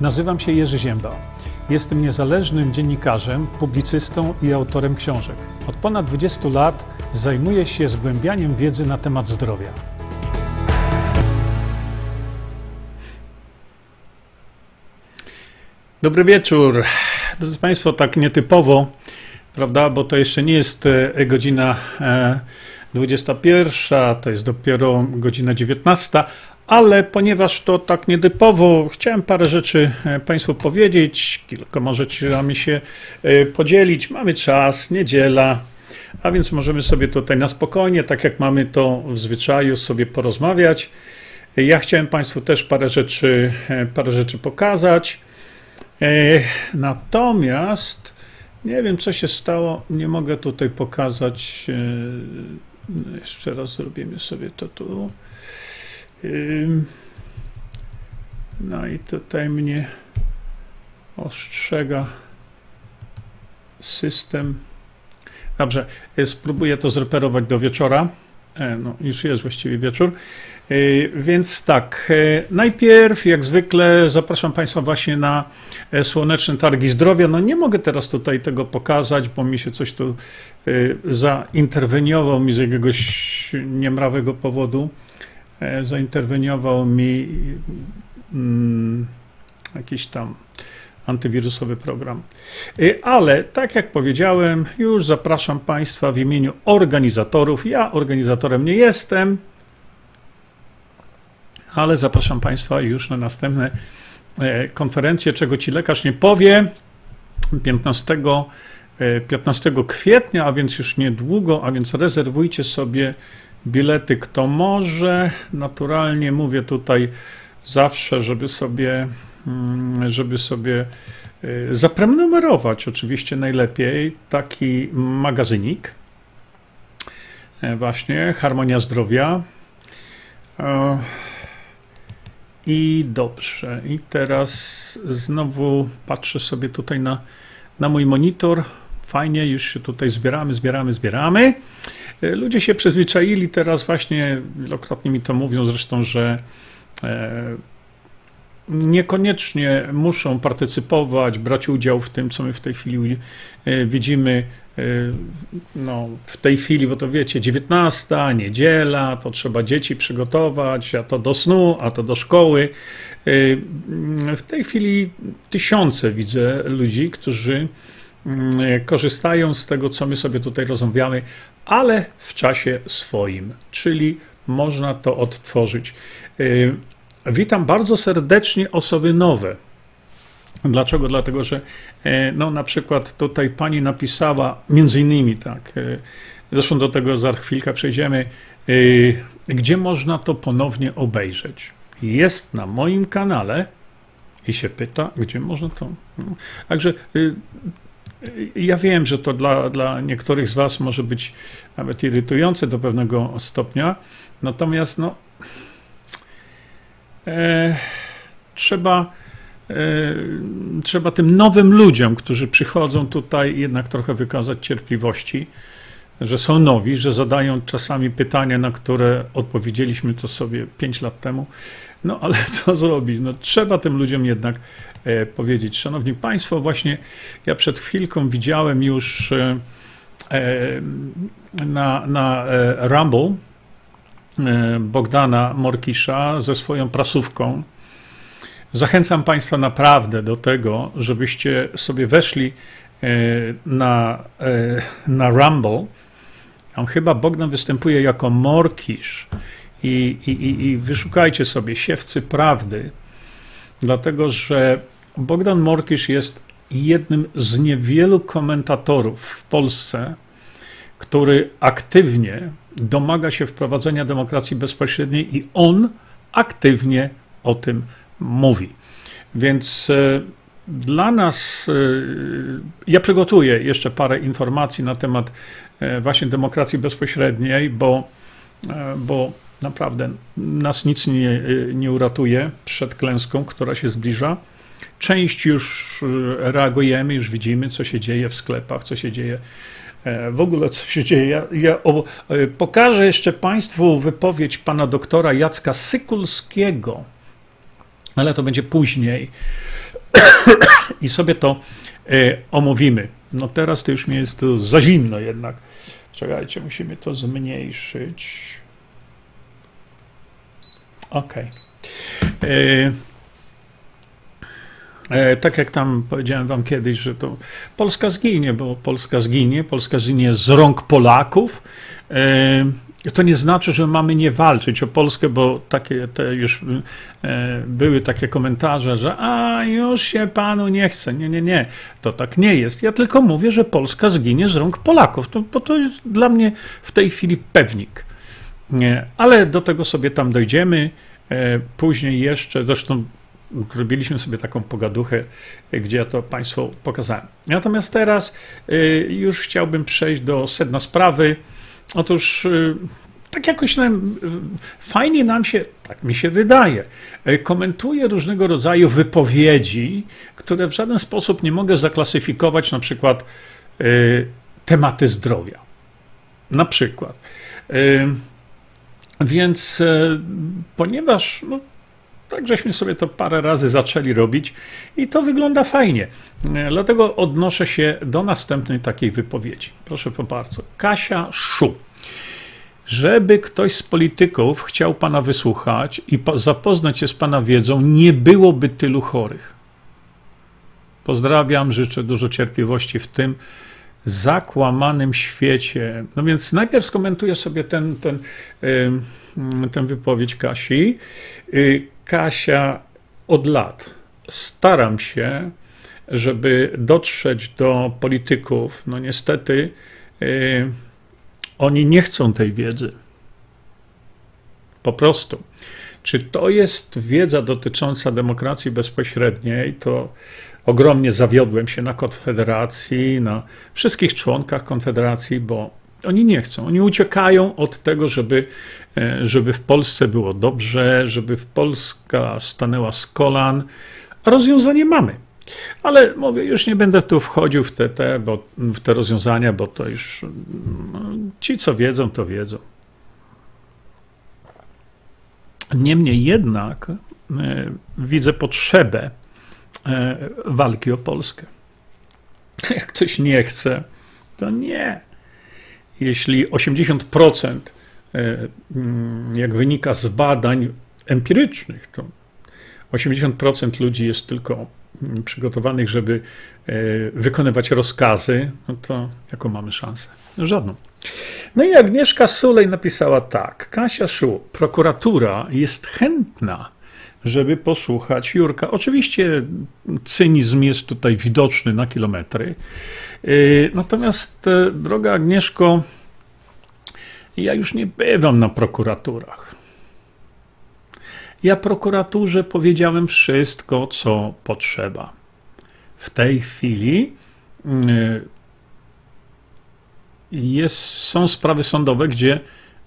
Nazywam się Jerzy Ziemba. Jestem niezależnym dziennikarzem, publicystą i autorem książek. Od ponad 20 lat zajmuję się zgłębianiem wiedzy na temat zdrowia. Dobry wieczór. Drodzy Państwo, tak nietypowo, prawda, bo to jeszcze nie jest e, godzina 21, to jest dopiero godzina 19, ale ponieważ to tak nietypowo, chciałem parę rzeczy e, Państwu powiedzieć, kilkoma rzeczami się e, podzielić. Mamy czas, niedziela, a więc możemy sobie tutaj na spokojnie, tak jak mamy to w zwyczaju, sobie porozmawiać. Ja chciałem Państwu też parę rzeczy, parę rzeczy pokazać. Natomiast nie wiem, co się stało. Nie mogę tutaj pokazać. No jeszcze raz zrobimy sobie to tu. No i tutaj mnie ostrzega system. Dobrze, spróbuję to zreperować do wieczora. E, no, już jest właściwie wieczór. E, więc tak, e, najpierw jak zwykle zapraszam Państwa właśnie na Słoneczne Targi Zdrowia. No nie mogę teraz tutaj tego pokazać, bo mi się coś tu zainterweniował mi z jakiegoś niemrawego powodu. Zainterweniował mi mm, jakiś tam antywirusowy program. Ale tak jak powiedziałem, już zapraszam Państwa w imieniu organizatorów. Ja organizatorem nie jestem, ale zapraszam Państwa już na następne e, konferencje, czego Ci lekarz nie powie. 15, 15 e, kwietnia, a więc już niedługo, a więc rezerwujcie sobie bilety, kto może. Naturalnie mówię tutaj zawsze, żeby sobie, mm, żeby sobie e, zaprenumerować oczywiście najlepiej taki magazynik. Właśnie Harmonia Zdrowia. I dobrze. I teraz znowu patrzę sobie tutaj na, na mój monitor. Fajnie, już się tutaj zbieramy, zbieramy, zbieramy. E, ludzie się przyzwyczaili teraz właśnie, wielokrotnie mi to mówią zresztą, że e, niekoniecznie muszą partycypować, brać udział w tym, co my w tej chwili e, widzimy no, w tej chwili, bo to wiecie, 19, niedziela, to trzeba dzieci przygotować, a to do snu, a to do szkoły. W tej chwili tysiące widzę ludzi, którzy y, korzystają z tego, co my sobie tutaj rozmawiamy, ale w czasie swoim, czyli można to odtworzyć. Witam bardzo serdecznie osoby nowe. Dlaczego? Dlatego, że e, no, na przykład tutaj pani napisała, między innymi tak, e, zresztą do tego za chwilkę przejdziemy, e, gdzie można to ponownie obejrzeć. Jest na moim kanale i się pyta, gdzie można to. No. Także ja wiem, że to dla, dla niektórych z Was może być nawet irytujące do pewnego stopnia, natomiast no, e, trzeba E, trzeba tym nowym ludziom, którzy przychodzą tutaj, jednak trochę wykazać cierpliwości, że są nowi, że zadają czasami pytania, na które odpowiedzieliśmy to sobie 5 lat temu. No ale co zrobić? No, trzeba tym ludziom jednak powiedzieć. Szanowni Państwo, właśnie ja przed chwilką widziałem już e, na, na Rumble Bogdana Morkisza ze swoją prasówką Zachęcam Państwa naprawdę do tego, żebyście sobie weszli e, na, e, na Rumble. Tam chyba Bogdan występuje jako Morkisz i, i, i wyszukajcie sobie siewcy prawdy, dlatego że Bogdan Morkisz jest jednym z niewielu komentatorów w Polsce, który aktywnie domaga się wprowadzenia demokracji bezpośredniej i on aktywnie o tym mówi. Więc e, dla nas, e, ja przygotuję jeszcze parę informacji na temat e, właśnie demokracji bezpośredniej, bo, bo naprawdę nas nic nie, nie uratuje przed klęską, która się zbliża. Część już reagujemy, już widzimy, co się dzieje w sklepach, co się dzieje w ogóle, co się dzieje. Ja, ja o, pokażę jeszcze Państwu wypowiedź pana doktora Jacka Sykulskiego ale to będzie później. i sobie to omówimy. No teraz to już mi jest za zimno jednak. Czekajcie, musimy to zmniejszyć. Ok. E, e, tak jak tam powiedziałem wam kiedyś, że to Polska zginie, bo Polska zginie, Polska zginie z rąk Polaków. E, to nie znaczy, że mamy nie walczyć o Polskę, bo takie te już e, były takie komentarze, że a już się panu nie chce. Nie, nie, nie. To tak nie jest. Ja tylko mówię, że Polska zginie z rąk Polaków. To, bo to jest dla mnie w tej chwili pewnik. Ale do tego sobie tam dojdziemy. E, później jeszcze, zresztą zrobiliśmy sobie taką pogaduchę, gdzie ja to Państwu pokazałem. Natomiast teraz e, już chciałbym przejść do sedna sprawy. Otóż y, tak jakoś nam, fajnie nam się, tak mi się wydaje, y, komentuje różnego rodzaju wypowiedzi, które w żaden sposób nie mogę zaklasyfikować, na przykład y, tematy zdrowia. Na przykład. Więc ponieważ no, tak żeśmy sobie to parę razy zaczęli robić i to wygląda fajnie. Dlatego odnoszę się do następnej takiej wypowiedzi. Proszę bardzo. Kasia Szu. Żeby ktoś z polityków chciał pana wysłuchać i zapoznać się z pana wiedzą, nie byłoby tylu chorych. Pozdrawiam, życzę dużo cierpliwości w tym zakłamanym świecie. No więc najpierw skomentuję sobie ten, ten, ten wypowiedź Kasi. Y, Kasia od lat staram się, żeby dotrzeć do polityków. No niestety y, oni nie chcą tej wiedzy. Po prostu. Czy to jest wiedza dotycząca demokracji bezpośredniej, to ogromnie zawiodłem się na Konfederacji, na wszystkich członkach Konfederacji, bo oni nie chcą. Oni uciekają od tego, żeby, e, żeby w Polsce było dobrze, żeby Polska stanęła z kolan, a rozwiązanie mamy. Ale mówię, już nie będę tu wchodził w te, te, bo, w te rozwiązania, bo to już no, ci, co wiedzą, to wiedzą. Niemniej jednak e, widzę potrzebę e, walki o Polskę. Jak ktoś nie chce, to nie. Jeśli 80%, e, mm, jak wynika z badań empirycznych, to 80% ludzi jest tylko przygotowanych, żeby e, wykonywać rozkazy, no to jaką mamy szansę? No żadną. No i Agnieszka Sulej napisała tak. Kasia Szu, prokuratura jest chętna, żeby posłuchać Jurka. Oczywiście cynizm jest tutaj widoczny na kilometry. E, natomiast, e, droga Agnieszko, ja już nie bywam na prokuraturach. Ja prokuraturze powiedziałem wszystko, co potrzeba. W tej chwili y, jest, są sprawy sądowe, gdzie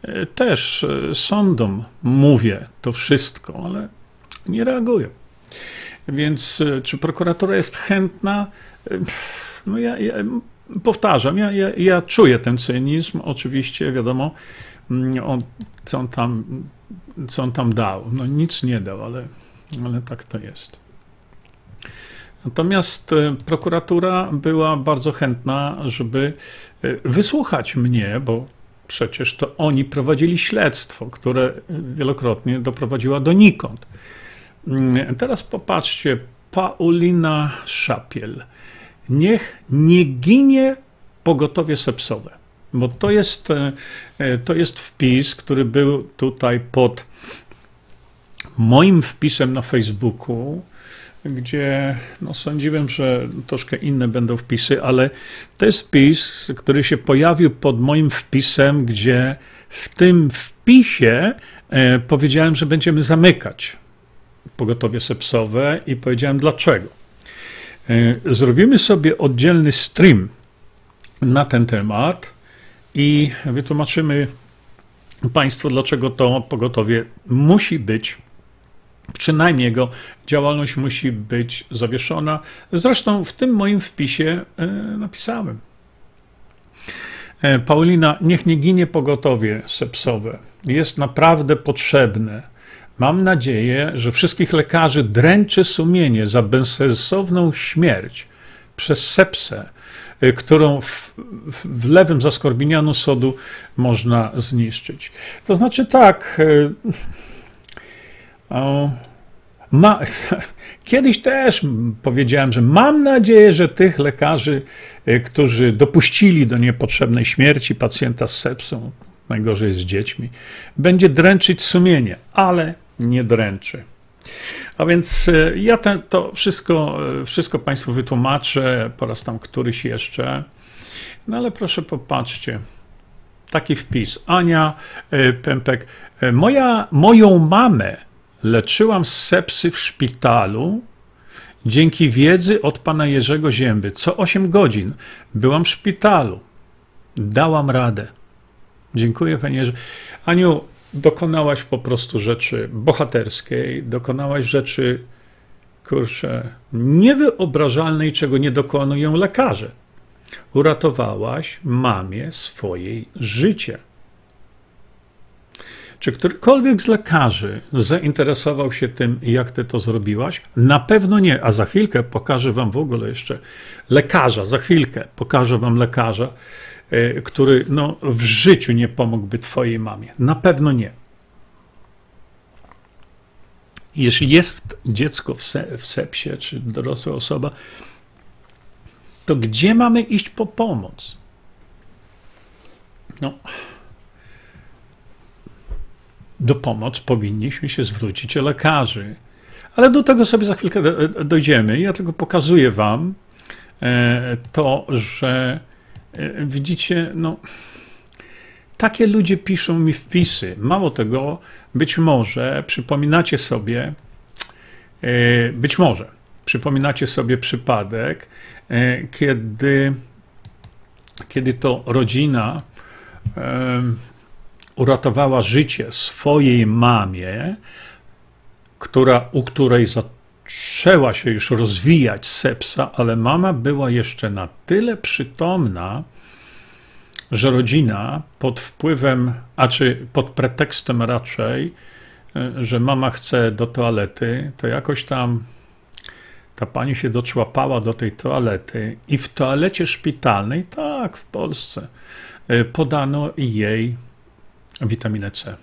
y, też y, sądom mówię to wszystko, ale nie reagują. Więc czy prokuratura jest chętna? No ja, ja powtarzam, ja, ja, ja, czuję ten cynizm, oczywiście, wiadomo, mm, co on tam co on tam dał. No nic nie dał, ale, ale tak to jest. Natomiast e, prokuratura była bardzo chętna, żeby e, wysłuchać mnie, bo przecież to oni prowadzili śledztwo, które wielokrotnie doprowadziło donikąd. Mm, teraz popatrzcie, Paulina Szapiel. Niech nie ginie pogotowie sepsowe bo to jest, e, e, to jest wpis, który był tutaj pod moim wpisem na Facebooku, gdzie no, sądziłem, że troszkę inne będą wpisy, ale to jest wpis, który się pojawił pod moim wpisem, gdzie w tym wpisie e, powiedziałem, że będziemy zamykać pogotowie sepsowe i powiedziałem dlaczego. E, zrobimy sobie oddzielny stream na ten temat i wytłumaczymy Państwu, dlaczego to pogotowie musi być, przynajmniej jego działalność musi być zawieszona. Zresztą w tym moim wpisie e, napisałem. E, Paulina, niech nie ginie pogotowie sepsowe. Jest naprawdę potrzebne. Mam nadzieję, że wszystkich lekarzy dręczy sumienie za bezsensowną śmierć przez sepsę, y, którą w, w lewym zaskorbinianu sodu można zniszczyć. To znaczy tak. Y, o, ma, kiedyś też powiedziałem, że mam nadzieję, że tych lekarzy, y, którzy dopuścili do niepotrzebnej śmierci pacjenta z sepsą, najgorzej z dziećmi, będzie dręczyć sumienie, ale nie dręczy. A więc e, ja ten, to wszystko, e, wszystko Państwu wytłumaczę po raz tam któryś jeszcze. No ale proszę popatrzcie. Taki wpis. Ania e, Pępek. Moja, moją mamę leczyłam z sepsy w szpitalu dzięki wiedzy od pana Jerzego Zięby. Co 8 godzin byłam w szpitalu. Dałam radę. Dziękuję, panie Jerzy. Aniu, dokonałaś po prostu rzeczy bohaterskiej, dokonałaś rzeczy, kurczę, niewyobrażalnej, czego nie dokonują lekarze. Uratowałaś mamie swojej życie. Czy którykolwiek z lekarzy zainteresował się tym, jak ty to zrobiłaś? Na pewno nie, a za chwilkę pokażę wam w ogóle jeszcze lekarza, za chwilkę pokażę wam lekarza, który no, w życiu nie pomógłby Twojej mamie. Na pewno nie. Jeśli jest dziecko w, se, w sepsie, czy dorosła osoba, to gdzie mamy iść po pomoc? No, do pomoc powinniśmy się zwrócić o lekarzy. Ale do tego sobie za chwilkę dojdziemy. Ja tylko pokazuję Wam e, to, że E, widzicie, no, takie ludzie piszą mi wpisy. Mało tego, być może przypominacie sobie, e, być może przypominacie sobie przypadek, e, kiedy, kiedy to rodzina uratowała życie swojej mamie, która, u której zaczęła się już rozwijać sepsa, ale mama była jeszcze na tyle przytomna, że rodzina pod wpływem, a czy pod pretekstem raczej, e, że mama chce do toalety, to jakoś tam ta pani się doczłapała do tej toalety i w toalecie szpitalnej, tak, w Polsce, e, podano jej witaminę C.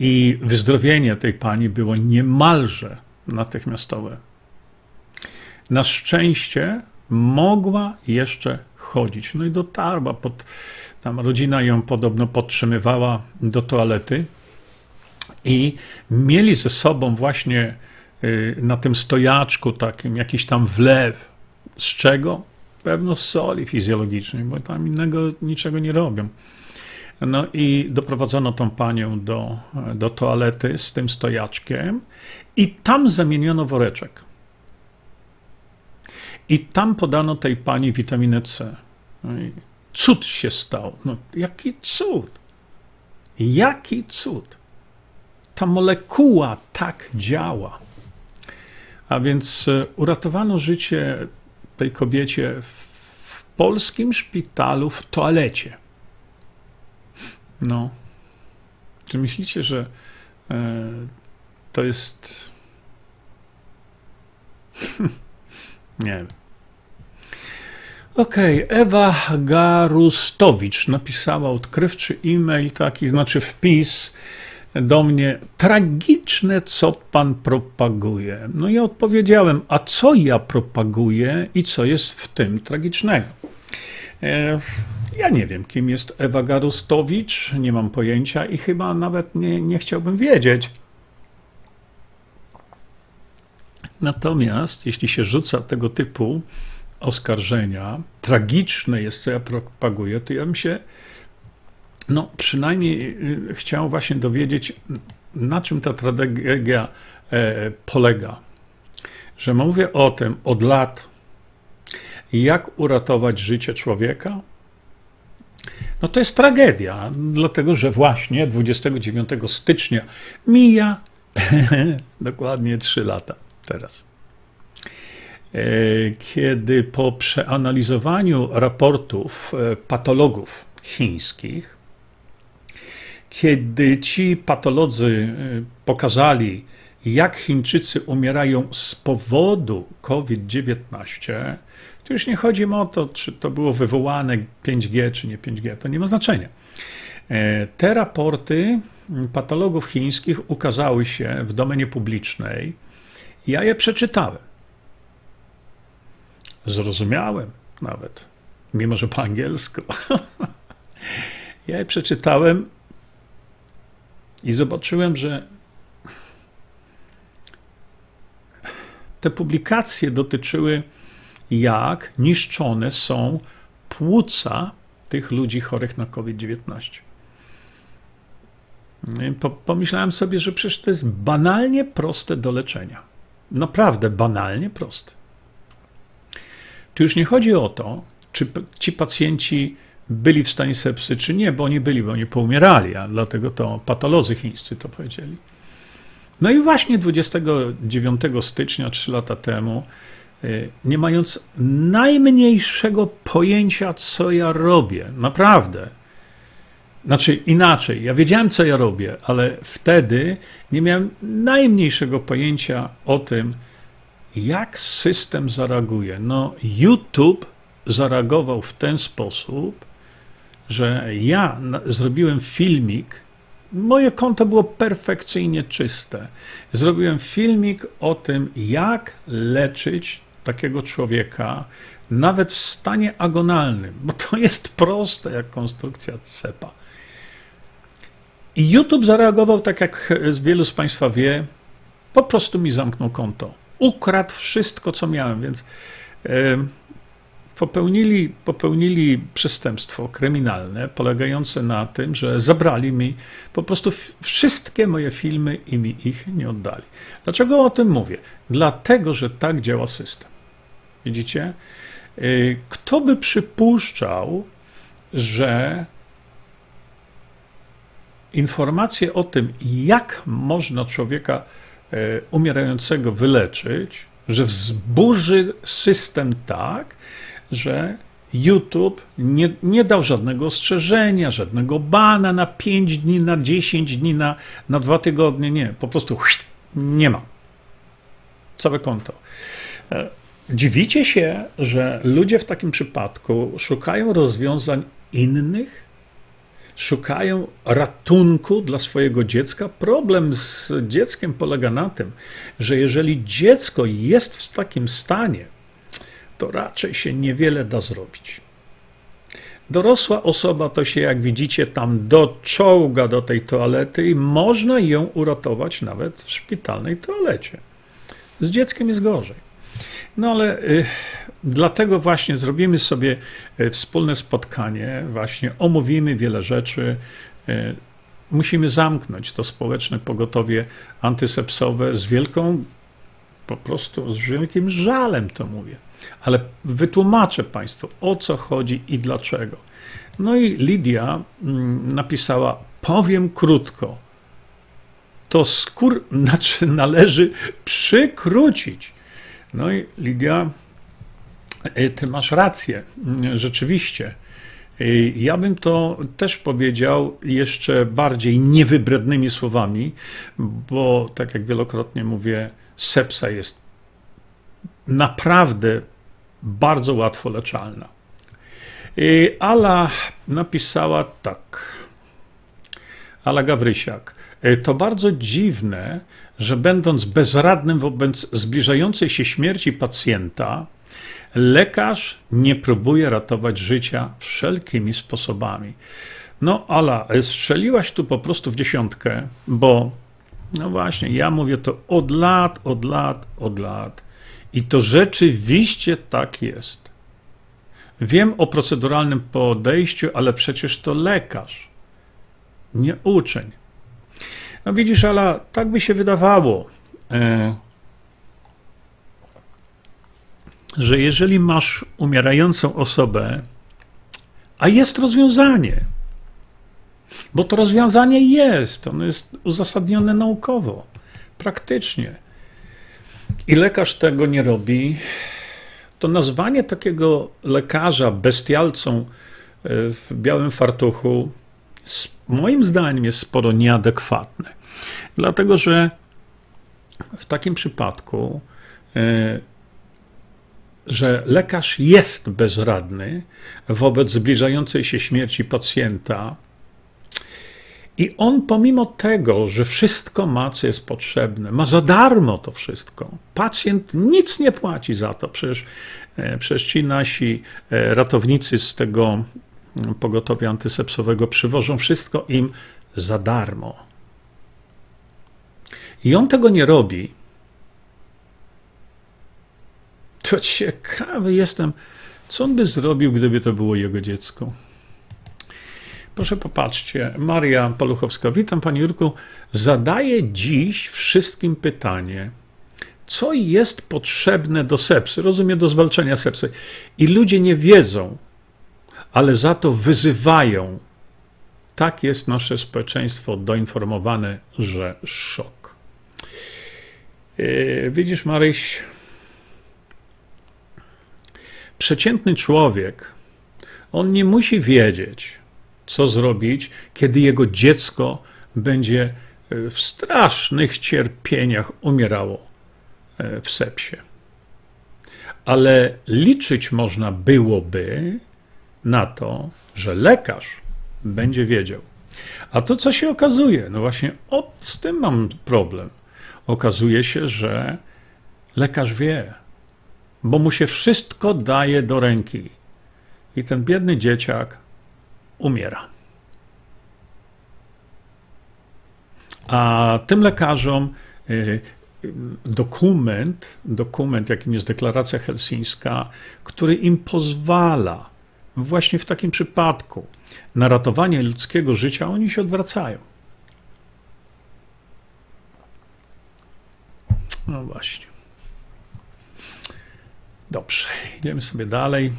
I wyzdrowienie tej pani było niemalże natychmiastowe. Na szczęście mogła jeszcze chodzić. No i dotarła pod, tam rodzina ją podobno podtrzymywała do toalety i mieli ze sobą właśnie y, na tym stojaczku takim jakiś tam wlew. Z czego? Pewno z soli fizjologicznej, bo tam innego niczego nie robią. No i doprowadzono tą panią do, do toalety z tym stojaczkiem i tam zamieniono woreczek. I tam podano tej pani witaminę C. No cud się stał. No, jaki cud? Jaki cud? Ta molekuła tak działa. A więc e, uratowano życie tej kobiecie w polskim szpitalu w toalecie. No. Czy myślicie, że e, to jest. Nie wiem. Okej, okay. Ewa Garustowicz napisała odkrywczy e-mail, taki znaczy wpis do mnie. Tragiczne, co pan propaguje. No ja odpowiedziałem, a co ja propaguję i co jest w tym tragicznego? E, ja nie wiem, kim jest Ewa Garustowicz, nie mam pojęcia i chyba nawet nie, nie chciałbym wiedzieć. Natomiast jeśli się rzuca tego typu oskarżenia, tragiczne jest, co ja propaguję, to ja bym się, no przynajmniej y, chciał właśnie dowiedzieć, na czym ta tragedia e, polega. Że mówię o tym od lat, jak uratować życie człowieka, no to jest tragedia, dlatego że właśnie 29 stycznia mija dokładnie 3 lata teraz. E, kiedy po przeanalizowaniu raportów e, patologów chińskich, kiedy ci patolodzy y, pokazali, jak Chińczycy umierają z powodu COVID-19, to już nie chodzi o to, czy to było wywołane 5G, czy nie 5G, to nie ma znaczenia. E, te raporty patologów chińskich ukazały się w domenie publicznej. Ja je przeczytałem. Zrozumiałem nawet, mimo że po angielsku. ja je przeczytałem i zobaczyłem, że te publikacje dotyczyły, jak niszczone są płuca tych ludzi chorych na COVID-19. Pomyślałem sobie, że przecież to jest banalnie proste do leczenia. Naprawdę banalnie proste. Tu już nie chodzi o to, czy ci pacjenci byli w stanie sepsy, czy nie, bo oni byli, bo oni poumierali, a dlatego to patolodzy chińscy to powiedzieli. No i właśnie 29 stycznia, 3 lata temu, y, nie mając najmniejszego pojęcia, co ja robię, naprawdę. Znaczy inaczej, ja wiedziałem, co ja robię, ale wtedy nie miałem najmniejszego pojęcia o tym, jak system zareaguje. No, YouTube zareagował w ten sposób, że ja zrobiłem filmik. Moje konto było perfekcyjnie czyste. Zrobiłem filmik o tym, jak leczyć takiego człowieka, nawet w stanie agonalnym, bo to jest proste jak konstrukcja cepa. I YouTube zareagował tak, jak wielu z Państwa wie, po prostu mi zamknął konto. Ukradł wszystko, co miałem, więc. Popełnili, popełnili przestępstwo kryminalne polegające na tym, że zabrali mi po prostu wszystkie moje filmy i mi ich nie oddali. Dlaczego o tym mówię? Dlatego, że tak działa system. Widzicie? Y, kto by przypuszczał, że informacje o tym, jak można człowieka y, umierającego wyleczyć, że wzburzy system tak, że YouTube nie, nie dał żadnego ostrzeżenia, żadnego bana na 5 dni, na 10 dni, na, na 2 tygodnie. Nie, po prostu nie ma. Całe konto. Dziwicie się, że ludzie w takim przypadku szukają rozwiązań innych, szukają ratunku dla swojego dziecka. Problem z dzieckiem polega na tym, że jeżeli dziecko jest w takim stanie, to raczej się niewiele da zrobić. Dorosła osoba to się, jak widzicie, tam doczołga do tej toalety i można ją uratować nawet w szpitalnej toalecie. Z dzieckiem jest gorzej. No ale y, dlatego właśnie zrobimy sobie y, wspólne spotkanie, właśnie omówimy wiele rzeczy. Y, musimy zamknąć to społeczne pogotowie antysepsowe z wielką, po prostu z wielkim żalem to mówię ale wytłumaczę Państwu o co chodzi i dlaczego. No i Lidia mm, napisała: Powiem krótko. To skór znaczy należy przykrócić. No i Lidia, e, ty masz rację, mm, rzeczywiście. E, ja bym to też powiedział jeszcze bardziej niewybrednymi słowami, bo tak jak wielokrotnie mówię, sepsa jest naprawdę bardzo łatwo leczalna. Ala napisała tak. Ala Gawrysiak. To bardzo dziwne, że będąc bezradnym wobec zbliżającej się śmierci pacjenta, lekarz nie próbuje ratować życia wszelkimi sposobami. No, Ala, strzeliłaś tu po prostu w dziesiątkę, bo no właśnie, ja mówię to od lat, od lat, od lat. I to rzeczywiście tak jest. Wiem o proceduralnym podejściu, ale przecież to lekarz, nie uczeń. No widzisz, ale tak by się wydawało, e, że jeżeli masz umierającą osobę, a jest rozwiązanie, bo to rozwiązanie jest, ono jest uzasadnione naukowo, praktycznie. I lekarz tego nie robi, to nazwanie takiego lekarza bestialcą e, w białym fartuchu moim zdaniem jest sporo nieadekwatne. Dlatego, że w takim przypadku, e, że lekarz jest bezradny wobec zbliżającej się śmierci pacjenta, i on, pomimo tego, że wszystko ma, co jest potrzebne, ma za darmo to wszystko, pacjent nic nie płaci za to. Przecież, e, przecież ci nasi e, ratownicy z tego pogotowia antysepsowego przywożą wszystko im za darmo. I on tego nie robi. To ciekawy jestem, co on by zrobił, gdyby to było jego dziecko. Proszę popatrzcie, Maria Paluchowska, witam Pani Jurku. Zadaję dziś wszystkim pytanie, co jest potrzebne do sepsy, rozumiem, do zwalczenia sepsy. I ludzie nie wiedzą, ale za to wyzywają. Tak jest nasze społeczeństwo doinformowane, że szok. Yy, widzisz, Maryś, przeciętny człowiek, on nie musi wiedzieć, co zrobić, kiedy jego dziecko będzie e, w strasznych cierpieniach umierało e, w sepsie. Ale liczyć można byłoby na to, że lekarz będzie wiedział. A to, co się okazuje, no właśnie od, z tym mam problem. Okazuje się, że lekarz wie, bo mu się wszystko daje do ręki. I ten biedny dzieciak umiera. A tym lekarzom y, dokument, dokument, jakim jest deklaracja helsińska, który im pozwala właśnie w takim przypadku na ratowanie ludzkiego życia, oni się odwracają. No właśnie. Dobrze, idziemy sobie dalej.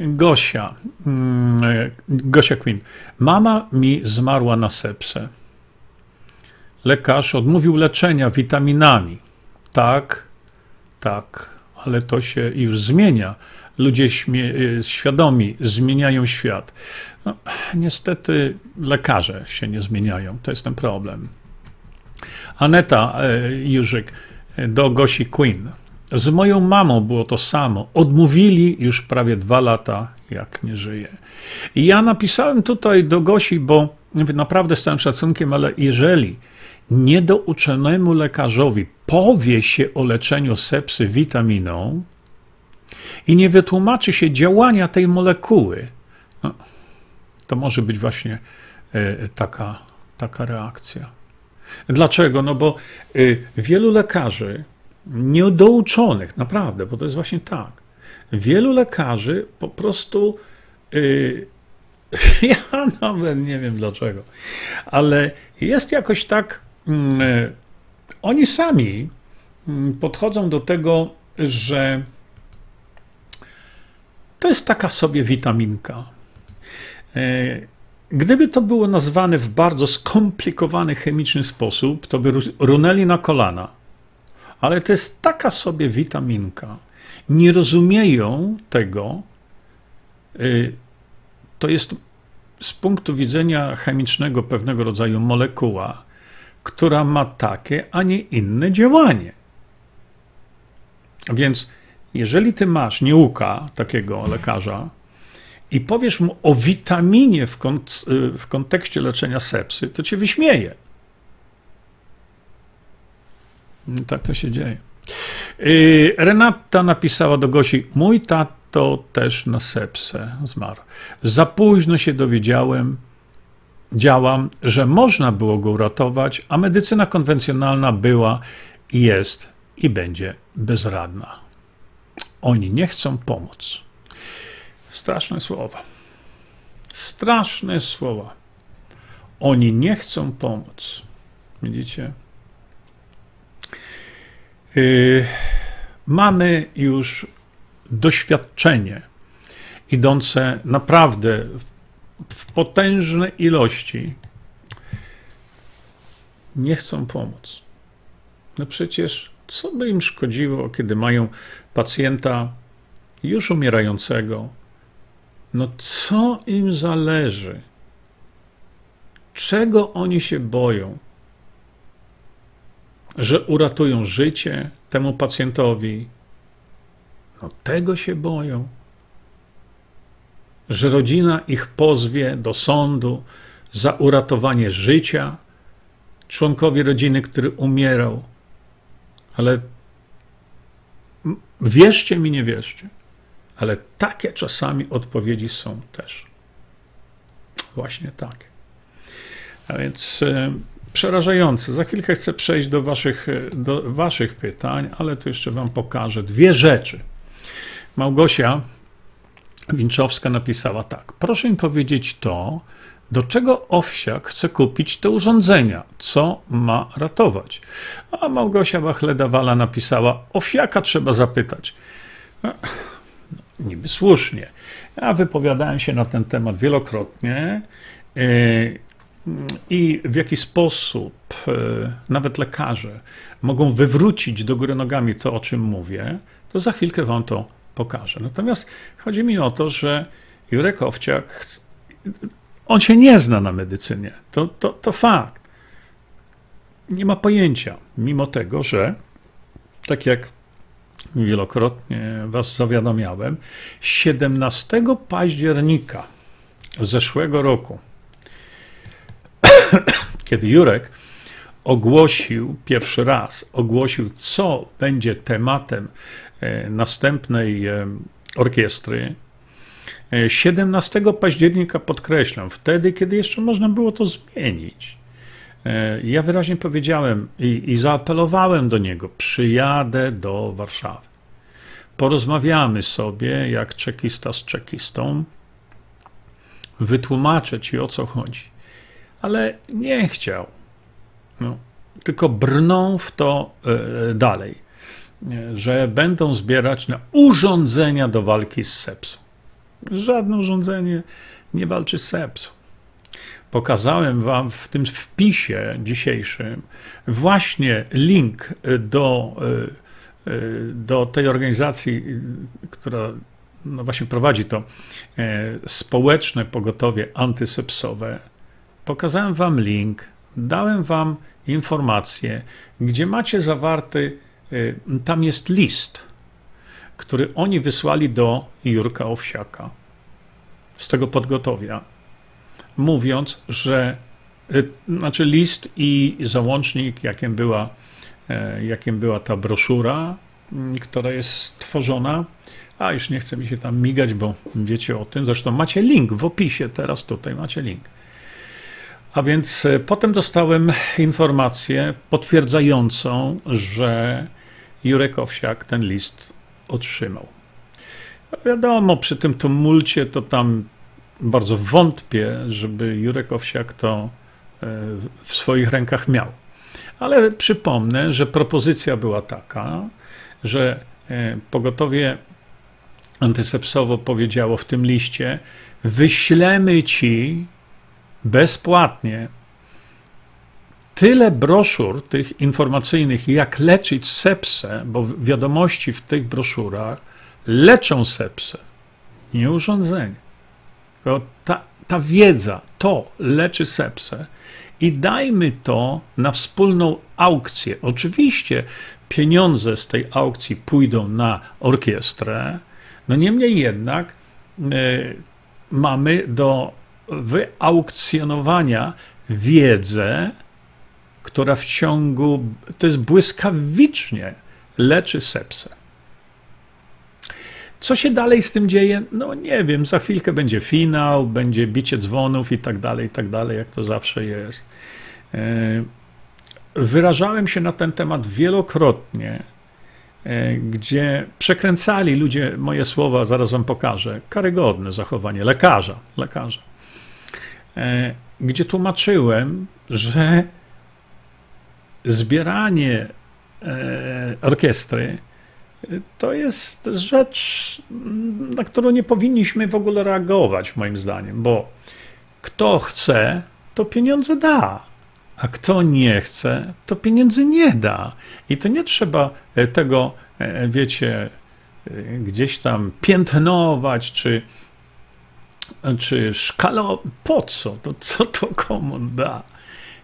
Gosia, mm, Gosia Queen. Mama mi zmarła na sepsę. Lekarz odmówił leczenia witaminami. Tak, tak, ale to się już zmienia. Ludzie y, świadomi zmieniają świat. No, niestety lekarze się nie zmieniają. To jest ten problem. Aneta e, Jurzyk do Gosi Queen. Z moją mamą było to samo. Odmówili już prawie dwa lata, jak nie żyje. I ja napisałem tutaj do Gosi, bo naprawdę z całym szacunkiem, ale jeżeli niedouczonemu lekarzowi powie się o leczeniu sepsy witaminą i nie wytłumaczy się działania tej molekuły, no, to może być właśnie e, taka, taka reakcja. Dlaczego? No bo e, wielu lekarzy niedouczonych, naprawdę, bo to jest właśnie tak. Wielu lekarzy po prostu. Yy, ja nawet nie wiem dlaczego, ale jest jakoś tak. Yy, oni sami yy, podchodzą do tego, że to jest taka sobie witaminka. Y, gdyby to było nazwane w bardzo skomplikowany chemiczny sposób, to by runęli na kolana ale to jest taka sobie witaminka. Nie rozumieją tego. Y, to jest z punktu widzenia chemicznego pewnego rodzaju molekuła, która ma takie, a nie inne działanie. Więc jeżeli ty masz nieuka takiego lekarza i powiesz mu o witaminie w, w kontekście leczenia sepsy, to cię wyśmieje. Tak to się dzieje. Y, Renata napisała do Gosi: Mój tato też na sepsę zmarł. Za późno się dowiedziałem, działam, że można było go uratować, a medycyna konwencjonalna była, jest i będzie bezradna. Oni nie chcą pomóc. Straszne słowa. Straszne słowa. Oni nie chcą pomóc. Widzicie? Y, mamy już doświadczenie idące naprawdę w potężne ilości. Nie chcą pomóc. No przecież co by im szkodziło, kiedy mają pacjenta już umierającego? No co im zależy? czego oni się boją? Że uratują życie temu pacjentowi. No tego się boją. Że rodzina ich pozwie do sądu za uratowanie życia członkowi rodziny, który umierał. Ale wierzcie mi, nie wierzcie, ale takie czasami odpowiedzi są też. Właśnie tak. A więc e, przerażające. Za chwilkę chcę przejść do waszych, e, do waszych pytań, ale tu jeszcze wam pokażę dwie rzeczy. Małgosia Winczowska napisała tak. Proszę mi powiedzieć to, do czego Owsiak chce kupić te urządzenia? Co ma ratować? A Małgosia Bachleda-Wala napisała, Owsiaka trzeba zapytać. No, niby słusznie. Ja wypowiadałem się na ten temat wielokrotnie e, i w jaki sposób e, nawet lekarze mogą wywrócić do góry nogami to, o czym mówię, to za chwilkę wam to pokażę. Natomiast chodzi mi o to, że Jurek Owsiak on się nie zna na medycynie. To, to, to fakt. Nie ma pojęcia, mimo tego, że tak jak wielokrotnie Was zawiadamiałem, 17 października zeszłego roku, kiedy Jurek ogłosił pierwszy raz, ogłosił, co będzie tematem e, następnej e, orkiestry, 17 października podkreślam, wtedy, kiedy jeszcze można było to zmienić. E, ja wyraźnie powiedziałem i, i zaapelowałem do niego: przyjadę do Warszawy. Porozmawiamy sobie, jak czekista z czekistą. Wytłumaczę ci o co chodzi. Ale nie chciał. No, tylko brną w to e, dalej, e, że będą zbierać na urządzenia do walki z sepsą. Żadne urządzenie nie walczy z sepsą. Pokazałem Wam w tym wpisie dzisiejszym właśnie link do, e, e, do tej organizacji, która no właśnie prowadzi to e, społeczne pogotowie antysepsowe. Pokazałem Wam link, dałem Wam informację, gdzie macie zawarty, tam jest list który oni wysłali do Jurka Owsiaka z tego podgotowia, mówiąc, że y, znaczy list i załącznik, jakim była, e, jakim była ta broszura, mm, która jest stworzona. A już nie chcę mi się tam migać, bo wiecie o tym. Zresztą macie link w opisie, teraz tutaj macie link. A więc e, potem dostałem informację potwierdzającą, że Jurek Owsiak ten list otrzymał. Wiadomo, przy tym tumulcie to tam bardzo wątpię, żeby Jurek Owsiak to e, w swoich rękach miał. Ale przypomnę, że propozycja była taka, że e, pogotowie antysepsowo powiedziało w tym liście: wyślemy ci bezpłatnie tyle broszur tych informacyjnych, jak leczyć sepsę, bo wiadomości w tych broszurach leczą sepsę, nie urządzenie. Ta, ta wiedza, to leczy sepsę i dajmy to na wspólną aukcję. Oczywiście pieniądze z tej aukcji pójdą na orkiestrę, no niemniej jednak y, mamy do wyaukcjonowania wiedzę, która w ciągu, to jest błyskawicznie, leczy sepsę. Co się dalej z tym dzieje? No nie wiem, za chwilkę będzie finał, będzie bicie dzwonów i tak dalej, i tak dalej, jak to zawsze jest. E, wyrażałem się na ten temat wielokrotnie, e, gdzie przekręcali ludzie moje słowa, zaraz wam pokażę, karygodne zachowanie lekarza, lekarza, e, gdzie tłumaczyłem, że zbieranie e, orkiestry to jest rzecz, na którą nie powinniśmy w ogóle reagować, moim zdaniem, bo kto chce, to pieniądze da, a kto nie chce, to pieniędzy nie da. I to nie trzeba e, tego, e, wiecie, gdzieś tam piętnować, czy czy szkala, po co? To co to komu da?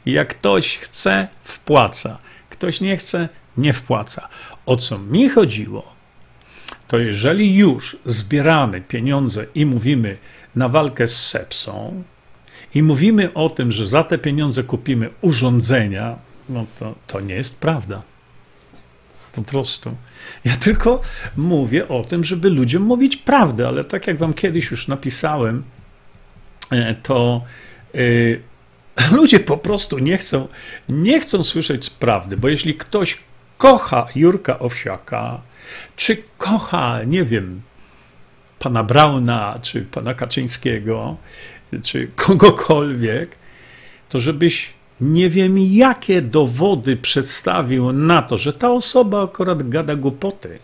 Jak ktoś chce, wpłaca. Ktoś nie chce, nie wpłaca. O co mi chodziło, to jeżeli już zbieramy pieniądze i mówimy na walkę z sepsą, i mówimy o tym, że za te pieniądze kupimy urządzenia, no to, to nie jest prawda. Po prostu. Ja tylko mówię o tym, żeby ludziom mówić prawdę, ale tak jak wam kiedyś już napisałem, e, to yy, ludzie po prostu nie chcą, nie chcą słyszeć prawdy, bo jeśli ktoś kocha Jurka Owsiaka, czy kocha, nie wiem, pana Brauna, czy pana Kaczyńskiego, czy kogokolwiek, to żebyś nie wiem jakie dowody przedstawił na to, że ta osoba akurat gada głupoty,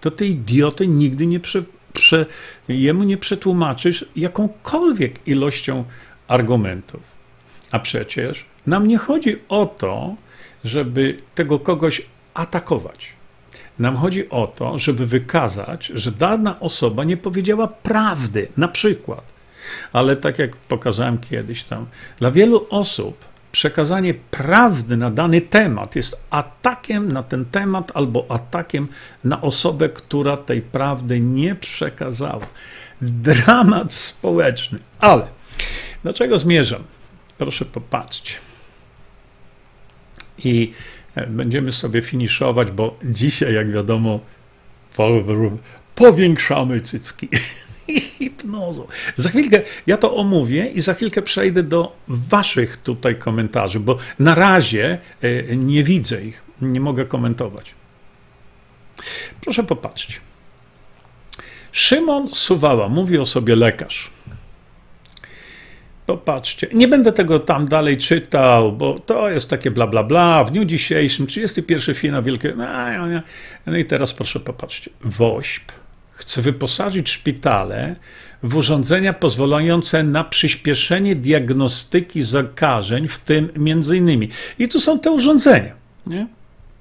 to tej idioty nigdy nie prze, prze, jemu nie przetłumaczysz jakąkolwiek ilością argumentów. A przecież nam nie chodzi o to, żeby tego kogoś atakować. Nam chodzi o to, żeby wykazać, że dana osoba nie powiedziała prawdy, na przykład. Ale tak jak pokazałem kiedyś tam, dla wielu osób przekazanie prawdy na dany temat jest atakiem na ten temat albo atakiem na osobę, która tej prawdy nie przekazała. Dramat społeczny. Ale do czego zmierzam? Proszę popatrzcie. I e, będziemy sobie finiszować, bo dzisiaj, jak wiadomo, powiększamy cycki. hipnozą. Za chwilkę ja to omówię i za chwilkę przejdę do Waszych tutaj komentarzy, bo na razie e, nie widzę ich, nie mogę komentować. Proszę popatrzeć. Szymon Suwała mówi o sobie lekarz. Popatrzcie, nie będę tego tam dalej czytał, bo to jest takie bla bla bla. W dniu dzisiejszym, 31 finał Wielkie. No, no i teraz proszę popatrzcie. WOŚP chce wyposażyć szpitale w urządzenia pozwalające na przyspieszenie diagnostyki zakażeń, w tym między innymi. I tu są te urządzenia. Nie?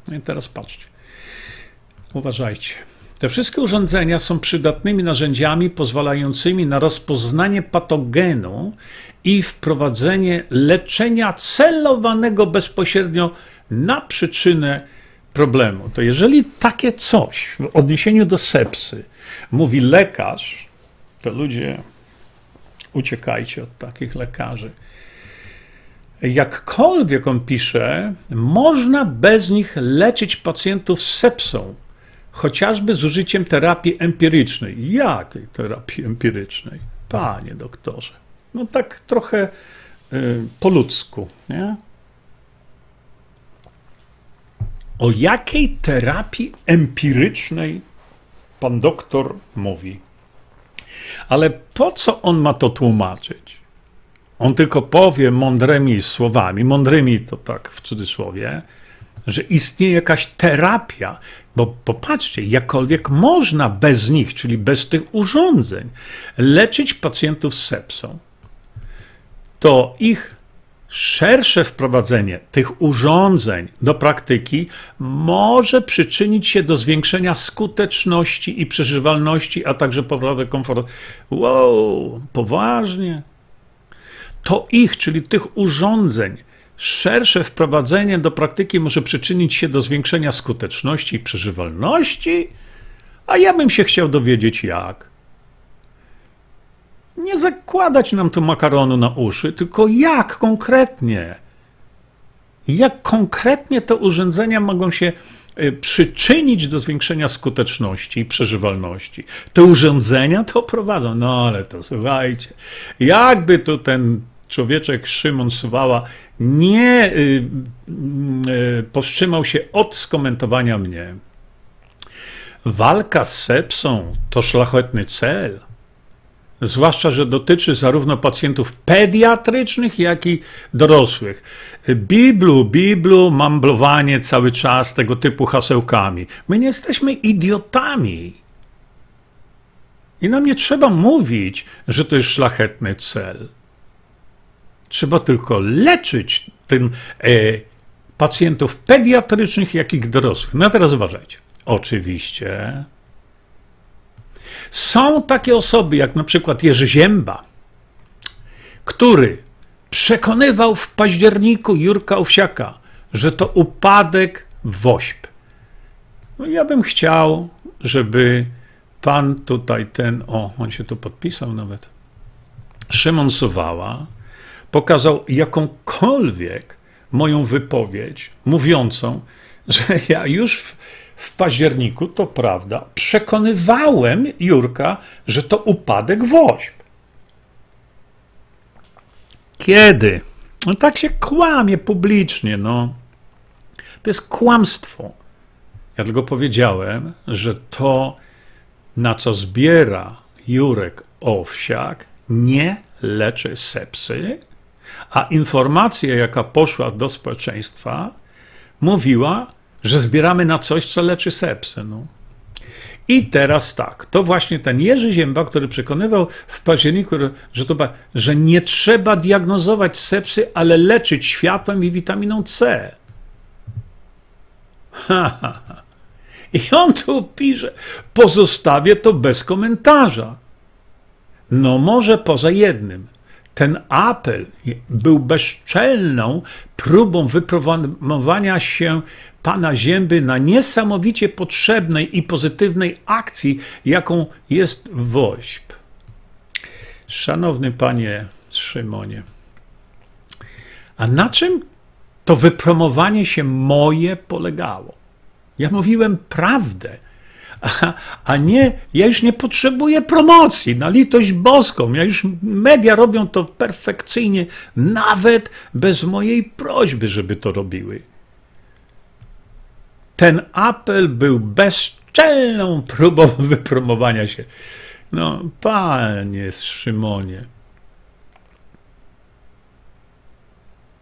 No i teraz patrzcie. Uważajcie. Te wszystkie urządzenia są przydatnymi narzędziami pozwalającymi na rozpoznanie patogenu i wprowadzenie leczenia celowanego bezpośrednio na przyczynę problemu. To jeżeli takie coś w odniesieniu do sepsy mówi lekarz, to ludzie uciekajcie od takich lekarzy. Jakkolwiek on pisze, można bez nich leczyć pacjentów z sepsą, chociażby z użyciem terapii empirycznej. Jakiej terapii empirycznej? Panie doktorze. No tak trochę y, po ludzku, nie? O jakiej terapii empirycznej pan doktor mówi? Ale po co on ma to tłumaczyć? On tylko powie mądrymi słowami, mądrymi to tak w cudzysłowie, że istnieje jakaś terapia, bo popatrzcie, jakkolwiek można bez nich, czyli bez tych urządzeń, leczyć pacjentów z sepsą, to ich szersze wprowadzenie tych urządzeń do praktyki może przyczynić się do zwiększenia skuteczności i przeżywalności, a także poprawy komfortu. Wow, poważnie. To ich, czyli tych urządzeń, szersze wprowadzenie do praktyki może przyczynić się do zwiększenia skuteczności i przeżywalności? A ja bym się chciał dowiedzieć jak nie zakładać nam tu makaronu na uszy, tylko jak konkretnie. Jak konkretnie te urządzenia mogą się y, przyczynić do zwiększenia skuteczności i przeżywalności. Te urządzenia to prowadzą. No ale to słuchajcie, jakby tu ten człowieczek Szymon Suwała nie y, y, powstrzymał się od skomentowania mnie. Walka z sepsą to szlachetny cel zwłaszcza, że dotyczy zarówno pacjentów pediatrycznych, jak i dorosłych. Biblu, Biblu, mamblowanie cały czas tego typu hasełkami. My nie jesteśmy idiotami. I nam nie trzeba mówić, że to jest szlachetny cel. Trzeba tylko leczyć tym e, pacjentów pediatrycznych, jak i dorosłych. No a teraz uważajcie. Oczywiście są takie osoby, jak na przykład Jerzy Zięba, który przekonywał w październiku Jurka Owsiaka, że to upadek WOŚP. No ja bym chciał, żeby pan tutaj ten, o, on się tu podpisał nawet, Szymon Suwała, pokazał jakąkolwiek moją wypowiedź mówiącą, że ja już w, w październiku, to prawda, przekonywałem Jurka, że to upadek WOŚP. Kiedy? No tak się kłamie publicznie, no. To jest kłamstwo. Ja tylko powiedziałem, że to, na co zbiera Jurek Owsiak, nie leczy sepsy, a informacja, jaka poszła do społeczeństwa, mówiła, że zbieramy na coś, co leczy sepsę. No. I teraz tak, to właśnie ten Jerzy Zięba, który przekonywał w październiku, że, to, że nie trzeba diagnozować sepsy, ale leczyć światłem i witaminą C. Ha, ha, ha. I on tu pisze, pozostawię to bez komentarza. No może poza jednym. Ten apel był bezczelną próbą wypromowania się pana Zięby na niesamowicie potrzebnej i pozytywnej akcji, jaką jest WOŚP. Szanowny panie Szymonie, a na czym to wypromowanie się moje polegało? Ja mówiłem prawdę a, nie, ja już nie potrzebuję promocji, na litość boską. Ja już media robią to perfekcyjnie, nawet bez mojej prośby, żeby to robiły. Ten apel był bezczelną próbą wypromowania się. No, panie Szymonie.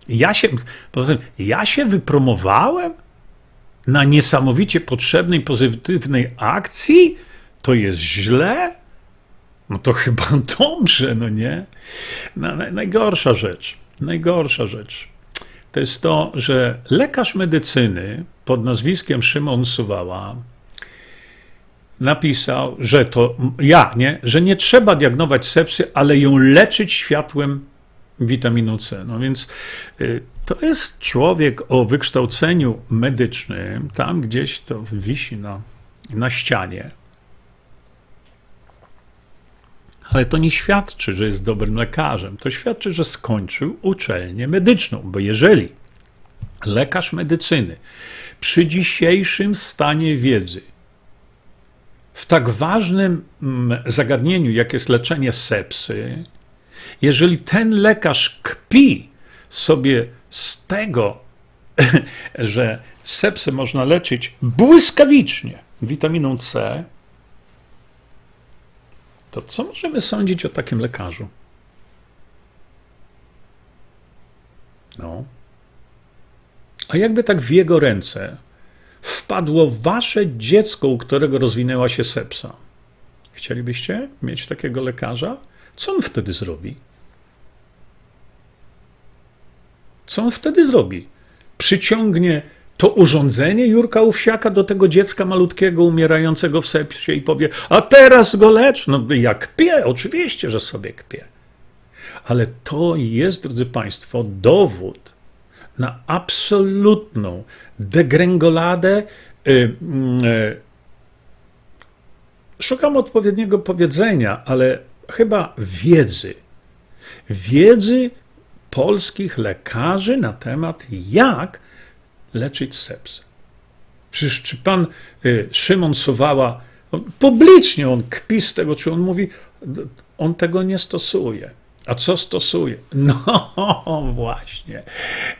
Ja się, poza tym, ja się wypromowałem? Na niesamowicie potrzebnej, pozytywnej akcji, to jest źle? No to chyba dobrze, no nie? No, najgorsza rzecz, najgorsza rzecz to jest to, że lekarz medycyny pod nazwiskiem Szymon Suwała napisał, że to ja, nie, że nie trzeba diagnować sepsy, ale ją leczyć światłem witaminą C. No więc y, to jest człowiek o wykształceniu medycznym, tam gdzieś to wisi na, na ścianie. Ale to nie świadczy, że jest dobrym lekarzem. To świadczy, że skończył uczelnię medyczną, bo jeżeli lekarz medycyny przy dzisiejszym stanie wiedzy, w tak ważnym mm, zagadnieniu, jak jest leczenie sepsy, jeżeli ten lekarz kpi sobie z tego, że sepsę można leczyć błyskawicznie witaminą C, to co możemy sądzić o takim lekarzu? No. A jakby tak w jego ręce wpadło wasze dziecko, u którego rozwinęła się sepsa? Chcielibyście mieć takiego lekarza? Co on wtedy zrobi? Co on wtedy zrobi? Przyciągnie to urządzenie Jurka Owsiaka do tego dziecka malutkiego umierającego w sepsie i powie, a teraz go lecz. No jak kpie, oczywiście, że sobie kpie. Ale to jest, drodzy Państwo, dowód na absolutną degrengoladę. Y, y, szukam odpowiedniego powiedzenia, ale chyba wiedzy. Wiedzy polskich lekarzy na temat, jak leczyć sepsę. Przecież czy pan y, Szymon Sowała, publicznie on kpi z tego, czy on mówi, on tego nie stosuje. A co stosuje? No właśnie.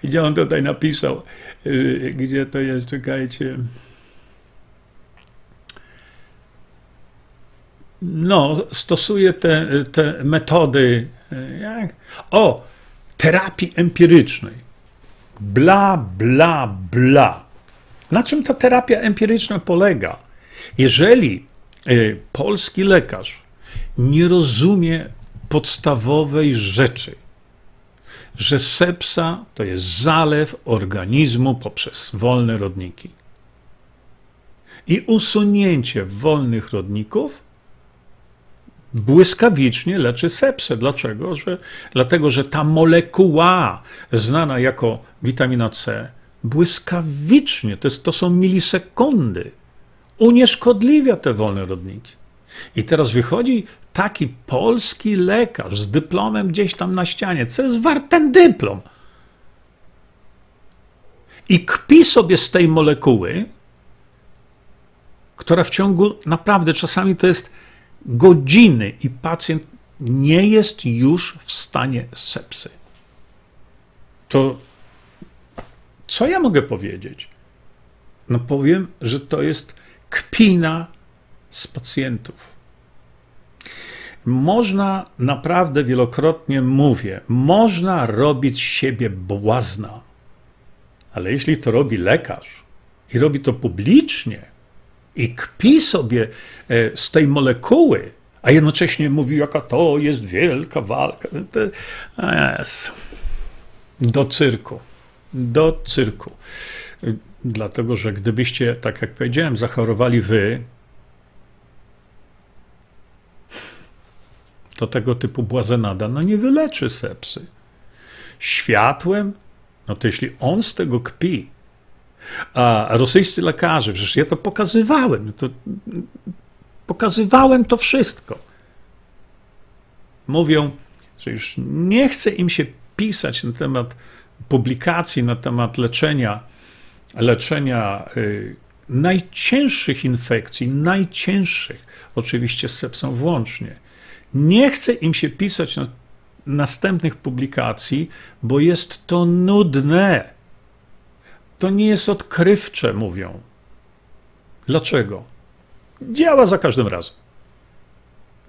Gdzie on tutaj napisał, y, gdzie to jest, czekajcie. No, stosuje te, te metody. Y, jak? O, terapii empirycznej. Bla, bla, bla. Na czym ta terapia empiryczna polega? Jeżeli y, polski lekarz nie rozumie podstawowej rzeczy, że sepsa to jest zalew organizmu poprzez wolne rodniki. I usunięcie wolnych rodników błyskawicznie leczy sepsę. Dlaczego? Że, dlatego, że ta molekuła znana jako witamina C błyskawicznie, to, jest, to są milisekundy, unieszkodliwia te wolne rodniki. I teraz wychodzi taki polski lekarz z dyplomem gdzieś tam na ścianie. Co jest wart ten dyplom? I kpi sobie z tej molekuły, która w ciągu naprawdę czasami to jest godziny i pacjent nie jest już w stanie sepsy. To co ja mogę powiedzieć? No powiem, że to jest kpina z pacjentów. Można naprawdę wielokrotnie mówię, można robić siebie błazna, ale jeśli to robi lekarz i robi to publicznie i kpi sobie e, z tej molekuły, a jednocześnie mówi, jaka to jest wielka walka, jest do cyrku, do cyrku. Dlatego, że gdybyście, tak jak powiedziałem, zachorowali wy, to tego typu błazenada no nie wyleczy sepsy. Światłem, no to jeśli on z tego kpi, a rosyjscy lekarze, przecież ja to pokazywałem, to, pokazywałem to wszystko. Mówią, że już nie chce im się pisać na temat publikacji, na temat leczenia, leczenia y, najcięższych infekcji, najcięższych, oczywiście z sepsą włącznie nie chce im się pisać na następnych publikacji, bo jest to nudne. To nie jest odkrywcze, mówią. Dlaczego? Działa za każdym razem.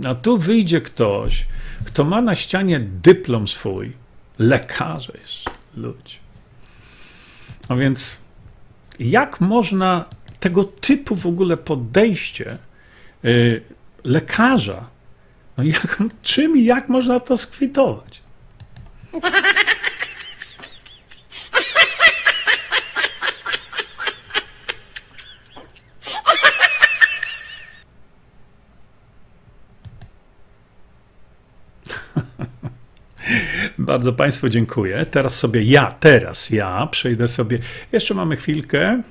A tu wyjdzie ktoś, kto ma na ścianie dyplom swój, lekarze jeszcze, ludzie. No więc, jak można tego typu w ogóle podejście yy, lekarza no jak, czym i jak można to skwitować? Bardzo Państwu dziękuję. Teraz sobie ja, teraz ja przejdę sobie. Jeszcze mamy chwilkę,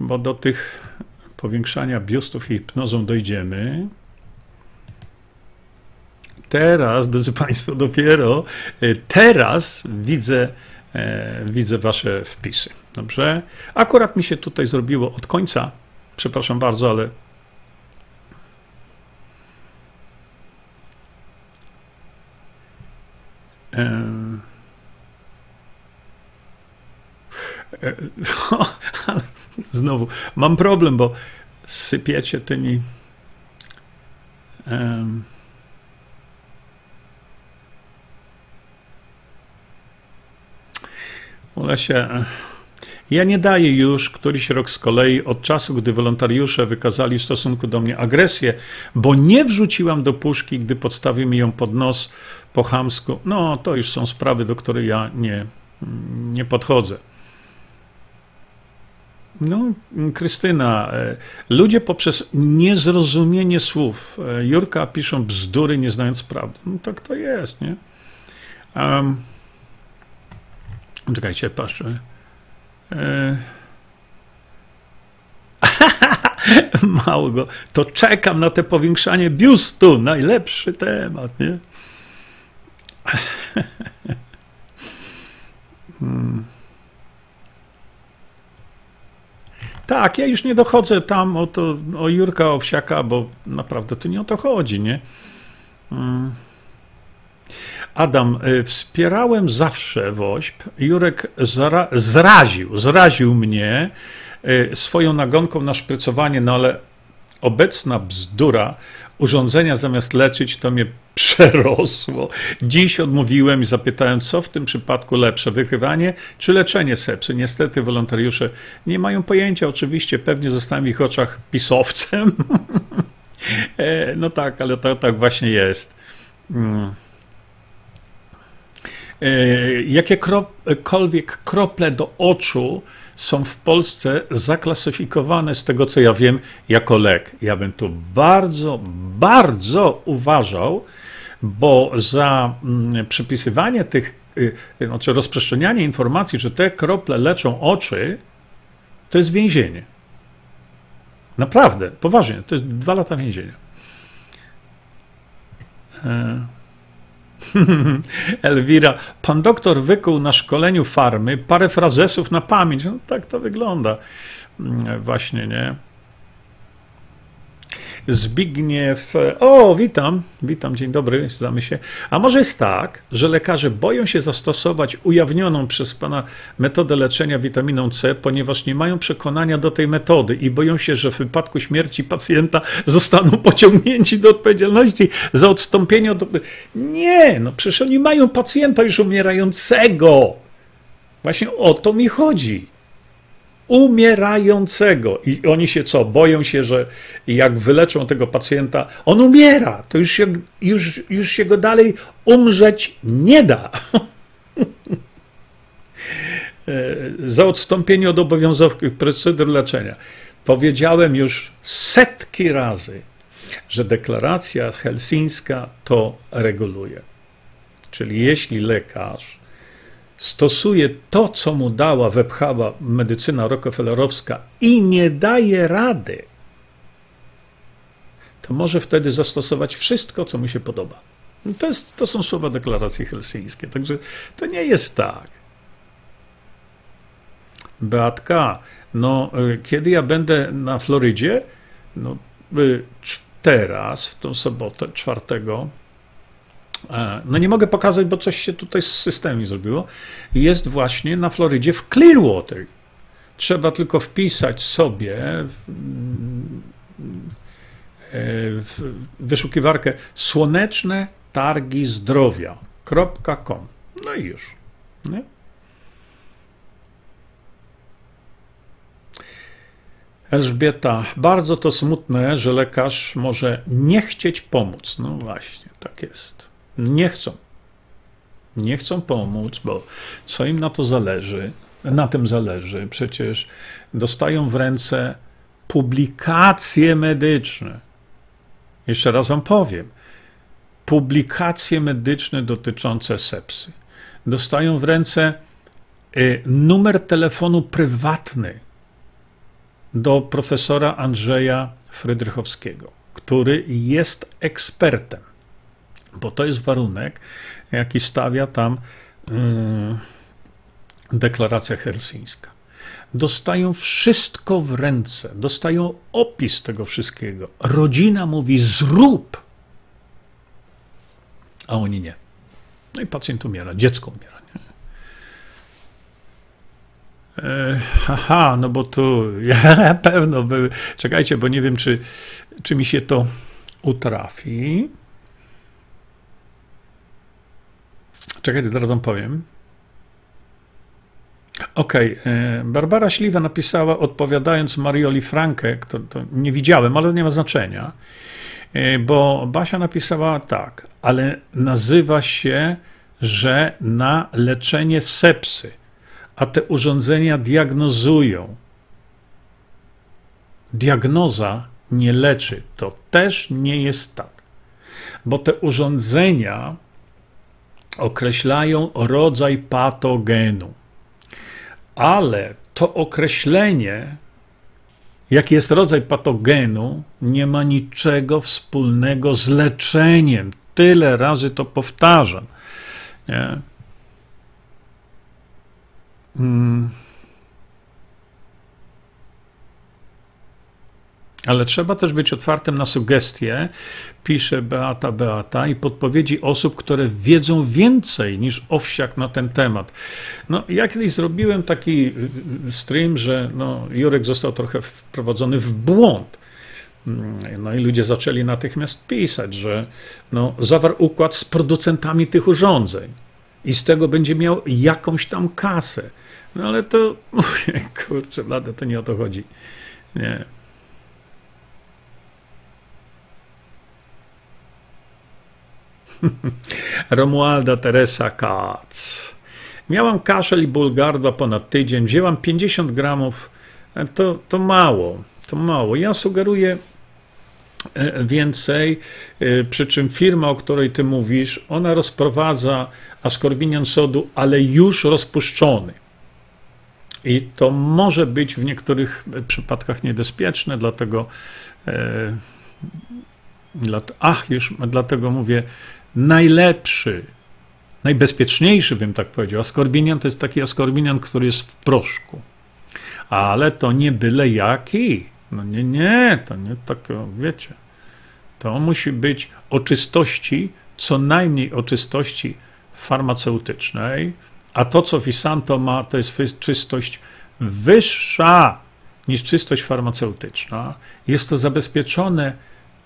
bo do tych powiększania biustów hipnozą dojdziemy. Teraz, drodzy Państwo, dopiero e, teraz widzę, e, widzę Wasze wpisy. Dobrze? Akurat mi się tutaj zrobiło od końca. Przepraszam bardzo, ale Znowu, mam problem, bo sypiecie tymi. Um, Olesie, ja nie daję już któryś rok z kolei od czasu, gdy wolontariusze wykazali w stosunku do mnie agresję, bo nie wrzuciłam do puszki, gdy podstawił mi ją pod nos po chamsku. No, to już są sprawy, do których ja nie, nie podchodzę. No, Krystyna, e, ludzie poprzez niezrozumienie słów e, Jurka piszą bzdury, nie znając prawdy. No tak to jest, nie? Um, Czekajcie, patrzę. E... Mało go. To czekam na te powiększanie biustu. Najlepszy temat, nie? hmm. Tak, ja już nie dochodzę tam o, to, o Jurka Owsiaka, bo naprawdę to nie o to chodzi, nie? Hmm. Adam, y, wspierałem zawsze WOŚP. Jurek zra zraził, zraził mnie y, swoją nagonką na szprycowanie, no ale obecna bzdura urządzenia zamiast leczyć, to mnie przerosło. Dziś odmówiłem i zapytałem, co w tym przypadku lepsze, wykrywanie czy leczenie sepsy. Niestety wolontariusze nie mają pojęcia, oczywiście pewnie zostałem w ich oczach pisowcem. E, no tak, ale to tak właśnie jest. Mm. Jakiekolwiek krople do oczu są w Polsce zaklasyfikowane, z tego co ja wiem, jako lek. Ja bym tu bardzo, bardzo uważał, bo za mm, przypisywanie tych, y, znaczy rozprzestrzenianie informacji, że te krople leczą oczy, to jest więzienie. Naprawdę, poważnie, to jest dwa lata więzienia. E, Elwira, pan doktor wykuł na szkoleniu farmy parę frazesów na pamięć. No, tak to wygląda. Mm, właśnie, nie? Zbigniew. O, witam, witam, dzień dobry, znamy się. A może jest tak, że lekarze boją się zastosować ujawnioną przez pana metodę leczenia witaminą C, ponieważ nie mają przekonania do tej metody i boją się, że w wypadku śmierci pacjenta zostaną pociągnięci do odpowiedzialności za odstąpienie od. Nie, no przecież oni mają pacjenta już umierającego. Właśnie o to mi chodzi umierającego. I oni się co? Boją się, że jak wyleczą tego pacjenta, on umiera. To już się, już, już się go dalej umrzeć nie da. Za odstąpienie od obowiązkowych procedur leczenia. Powiedziałem już setki razy, że deklaracja helsińska to reguluje. Czyli jeśli lekarz stosuje to, co mu dała, wepchała medycyna rockefellerowska i nie daje rady, to może wtedy zastosować wszystko, co mu się podoba. To, jest, to są słowa deklaracji helsińskie, także to nie jest tak. Beatka, no y, kiedy ja będę na Florydzie? No y, teraz, w tą sobotę, czwartego, no nie mogę pokazać, bo coś się tutaj z systemem zrobiło. Jest właśnie na Florydzie w Clearwater. Trzeba tylko wpisać sobie w, e, wyszukiwarkę słoneczne targi zdrowia.com. No i już. Nie? Elżbieta, bardzo to smutne, że lekarz może nie chcieć pomóc. No właśnie, tak jest nie chcą. Nie chcą pomóc, bo co im na to zależy? Na tym zależy. Przecież dostają w ręce publikacje medyczne. Jeszcze raz wam powiem. Publikacje medyczne dotyczące sepsy. Dostają w ręce y, numer telefonu prywatny do profesora Andrzeja Frydrychowskiego, który jest ekspertem bo to jest warunek, jaki stawia tam yy, deklaracja helsińska. Dostają wszystko w ręce, dostają opis tego wszystkiego. Rodzina mówi: zrób, a oni nie. No i pacjent umiera, dziecko umiera. Nie? E, haha, no bo tu ja pewno były. Czekajcie, bo nie wiem, czy, czy mi się to utrafi. Czekajcie, zaraz wam powiem. Okej, okay. E, Barbara Śliwa napisała, odpowiadając Marioli Frankę, to, to nie widziałem, ale nie ma znaczenia, e, bo Basia napisała tak, ale nazywa się, że na leczenie sepsy, a te urządzenia diagnozują. Diagnoza nie leczy. To też nie jest tak, bo te urządzenia określają rodzaj patogenu. Ale to określenie, jaki jest rodzaj patogenu, nie ma niczego wspólnego z leczeniem. Tyle razy to powtarzam. Nie? Hmm. Ale trzeba też być otwartym na sugestie, pisze Beata Beata, i podpowiedzi osób, które wiedzą więcej niż owsiak na ten temat. No, ja kiedyś zrobiłem taki y, stream, że no, Jurek został trochę wprowadzony w błąd. Mm, no i ludzie zaczęli natychmiast pisać, że no, zawarł układ z producentami tych urządzeń i z tego będzie miał jakąś tam kasę. No ale to, mówię, kurczę, blade, to nie o to chodzi. Nie. Romualda Teresa Kac. Miałam kaszel i ból gardła ponad tydzień. Wzięłam 50 gramów. To, to mało, to mało. Ja sugeruję e, więcej, e, przy czym firma, o której ty mówisz, ona rozprowadza askorbinian sodu, ale już rozpuszczony. I to może być w niektórych przypadkach niebezpieczne, dlatego, e, ach, już dlatego mówię, najlepszy, najbezpieczniejszy, bym tak powiedział, askorbinian to jest taki askorbinian, który jest w proszku. Ale to nie byle jaki. No nie, nie, to nie tak, wiecie. To musi być oczystości, co najmniej oczystości farmaceutycznej, a to, co Visanto ma, to jest czystość wyższa niż czystość farmaceutyczna. Jest to zabezpieczone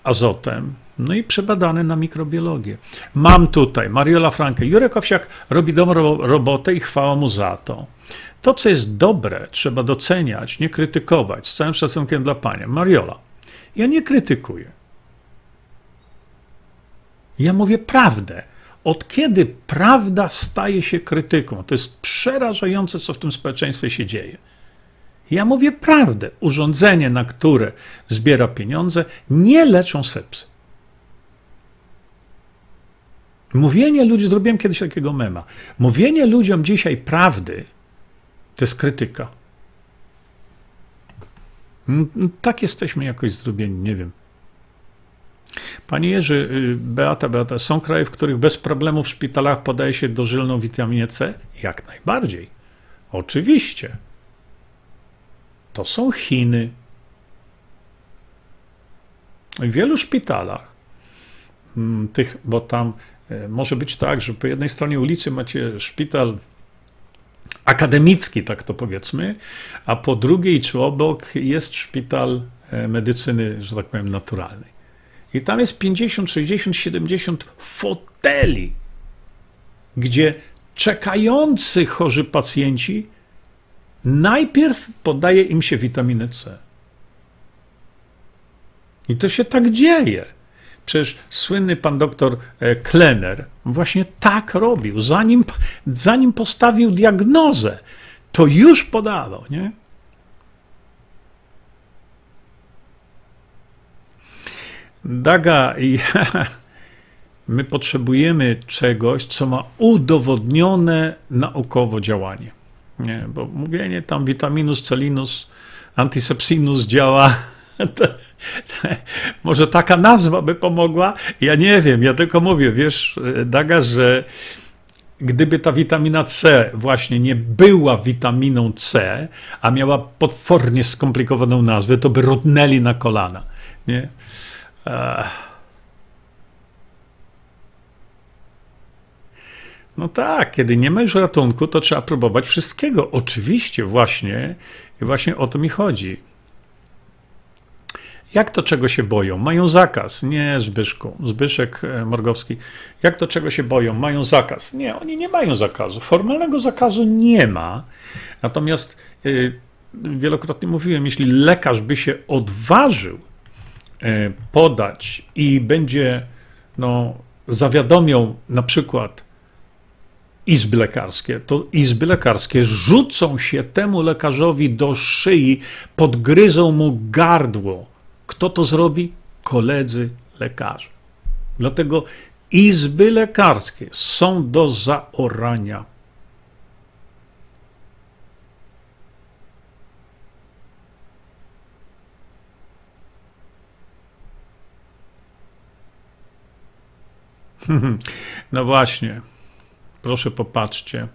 azotem, no i przebadane na mikrobiologię. Mam tutaj Mariola Frankę. Jurek Owsiak robi dobrą robotę i chwała mu za to. To, co jest dobre, trzeba doceniać, nie krytykować. Z całym szacunkiem dla Pania. Mariola, ja nie krytykuję. Ja mówię prawdę. Od kiedy prawda staje się krytyką? To jest przerażające, co w tym społeczeństwie się dzieje. Ja mówię prawdę. Urządzenie, na które zbiera pieniądze, nie leczą sepsy. Mówienie ludziom, zrobiłem kiedyś takiego mema. Mówienie ludziom dzisiaj prawdy to jest krytyka. Mm, tak jesteśmy jakoś zrobieni, nie wiem. Panie Jerzy, y, Beata, Beata, są kraje, w których bez problemu w szpitalach podaje się dożylną witaminie C? Jak najbardziej. Oczywiście. To są Chiny. W wielu szpitalach, mm, tych, bo tam e, może być tak, że po jednej stronie ulicy macie szpital akademicki, tak to powiedzmy, a po drugiej czy obok jest szpital e, medycyny, że tak powiem, naturalnej. I tam jest 50, 60, 70 foteli, gdzie czekający chorzy pacjenci najpierw podaje im się witaminę C. I to się tak dzieje. Przecież słynny pan doktor e, Klenner właśnie tak robił. Zanim, zanim postawił diagnozę, to już podawał, nie? Daga, my potrzebujemy czegoś, co ma udowodnione naukowo działanie. Nie, bo mówienie tam witaminus, celinus, antisepsinus działa. To, to, może taka nazwa by pomogła? Ja nie wiem, ja tylko mówię, wiesz, Daga, że gdyby ta witamina C właśnie nie była witaminą C, a miała potwornie skomplikowaną nazwę, to by rodnęli na kolana. Nie? No tak, kiedy nie ma już ratunku, to trzeba próbować wszystkiego. Oczywiście, właśnie, właśnie o to mi chodzi. Jak to czego się boją? Mają zakaz. Nie, Zbyszku. Zbyszek e, Morgowski. Jak to czego się boją? Mają zakaz. Nie, oni nie mają zakazu. Formalnego zakazu nie ma. Natomiast yy, wielokrotnie mówiłem, jeśli lekarz by się odważył E, podać i będzie no, zawiadomią na przykład izby lekarskie, to izby lekarskie rzucą się temu lekarzowi do szyi, podgryzą mu gardło. Kto to zrobi? Koledzy lekarze. Dlatego izby lekarskie są do zaorania. No właśnie, proszę popatrzcie.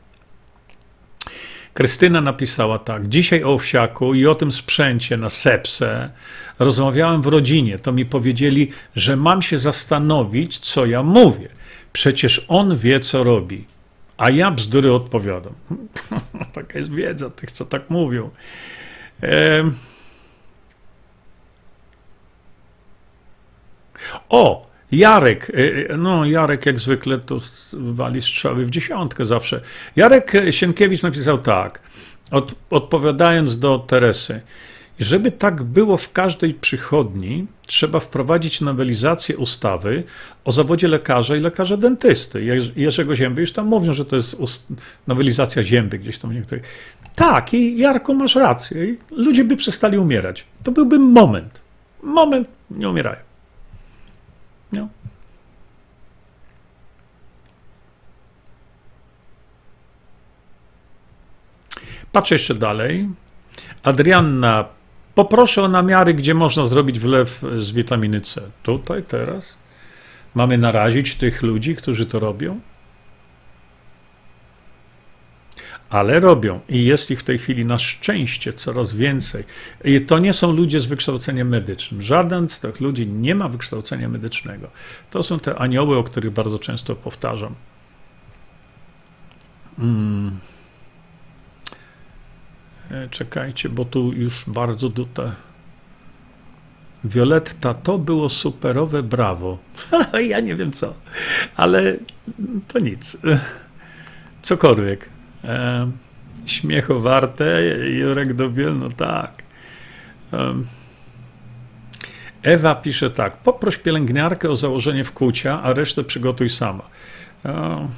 Krystyna napisała tak. Dzisiaj o owsiaku i o tym sprzęcie na sepsę rozmawiałem w rodzinie. To mi powiedzieli, że mam się zastanowić, co ja mówię. Przecież on wie, co robi. A ja bzdury odpowiadam. Taka jest wiedza tych, co tak mówią. O, Jarek, y, y, no Jarek jak zwykle to wali strzały w dziesiątkę zawsze. Jarek Sienkiewicz napisał tak, od, odpowiadając do Teresy. Żeby tak było w każdej przychodni, trzeba wprowadzić nowelizację ustawy o zawodzie lekarza i lekarza dentysty. Jerzego Zięby już tam mówią, że to jest nowelizacja Zięby gdzieś tam niektórych. Tak, i Jarku, masz rację. Ludzie by przestali umierać. To byłby moment. Moment, nie umierają. No. Patrzę jeszcze dalej. Adrianna, poproszę o namiary, gdzie można zrobić wlew z witaminy C. Tutaj, teraz. Mamy narazić tych ludzi, którzy to robią? ale robią i jest ich w tej chwili na szczęście coraz więcej. I to nie są ludzie z wykształceniem medycznym. Żaden z tych ludzi nie ma wykształcenia medycznego. To są te anioły, o których bardzo często powtarzam. Hmm. E, czekajcie, bo tu już bardzo tutaj. Violetta, to było superowe brawo. ja nie wiem co, ale to nic. Cokolwiek. E, śmiechu warte, Jurek Dobiel, no tak. E, Ewa pisze tak, poproś pielęgniarkę o założenie wkłucia, a resztę przygotuj sama. E,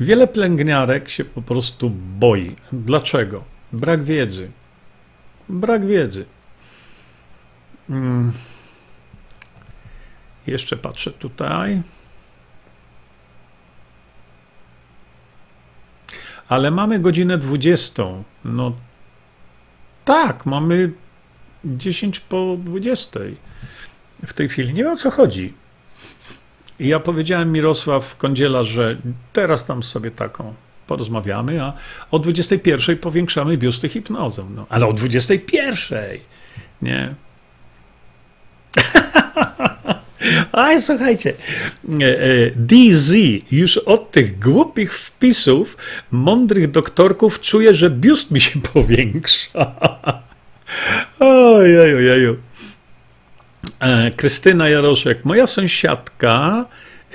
wiele pielęgniarek się po prostu boi. Dlaczego? Brak wiedzy. Brak wiedzy. Hmm. Jeszcze patrzę tutaj. ale mamy godzinę 20. No tak, mamy 10 po 20 w tej chwili. Nie wiem o co chodzi. I ja powiedziałem Mirosław Kądziela, że teraz tam sobie taką porozmawiamy, a o 21 powiększamy biusty hipnozą. No, ale o 21! Nie. Ale słuchajcie, e, e, DZ już od tych głupich wpisów mądrych doktorków czuje, że biust mi się powiększa. Ojeju, ojeju. Krystyna Jaroszek, moja sąsiadka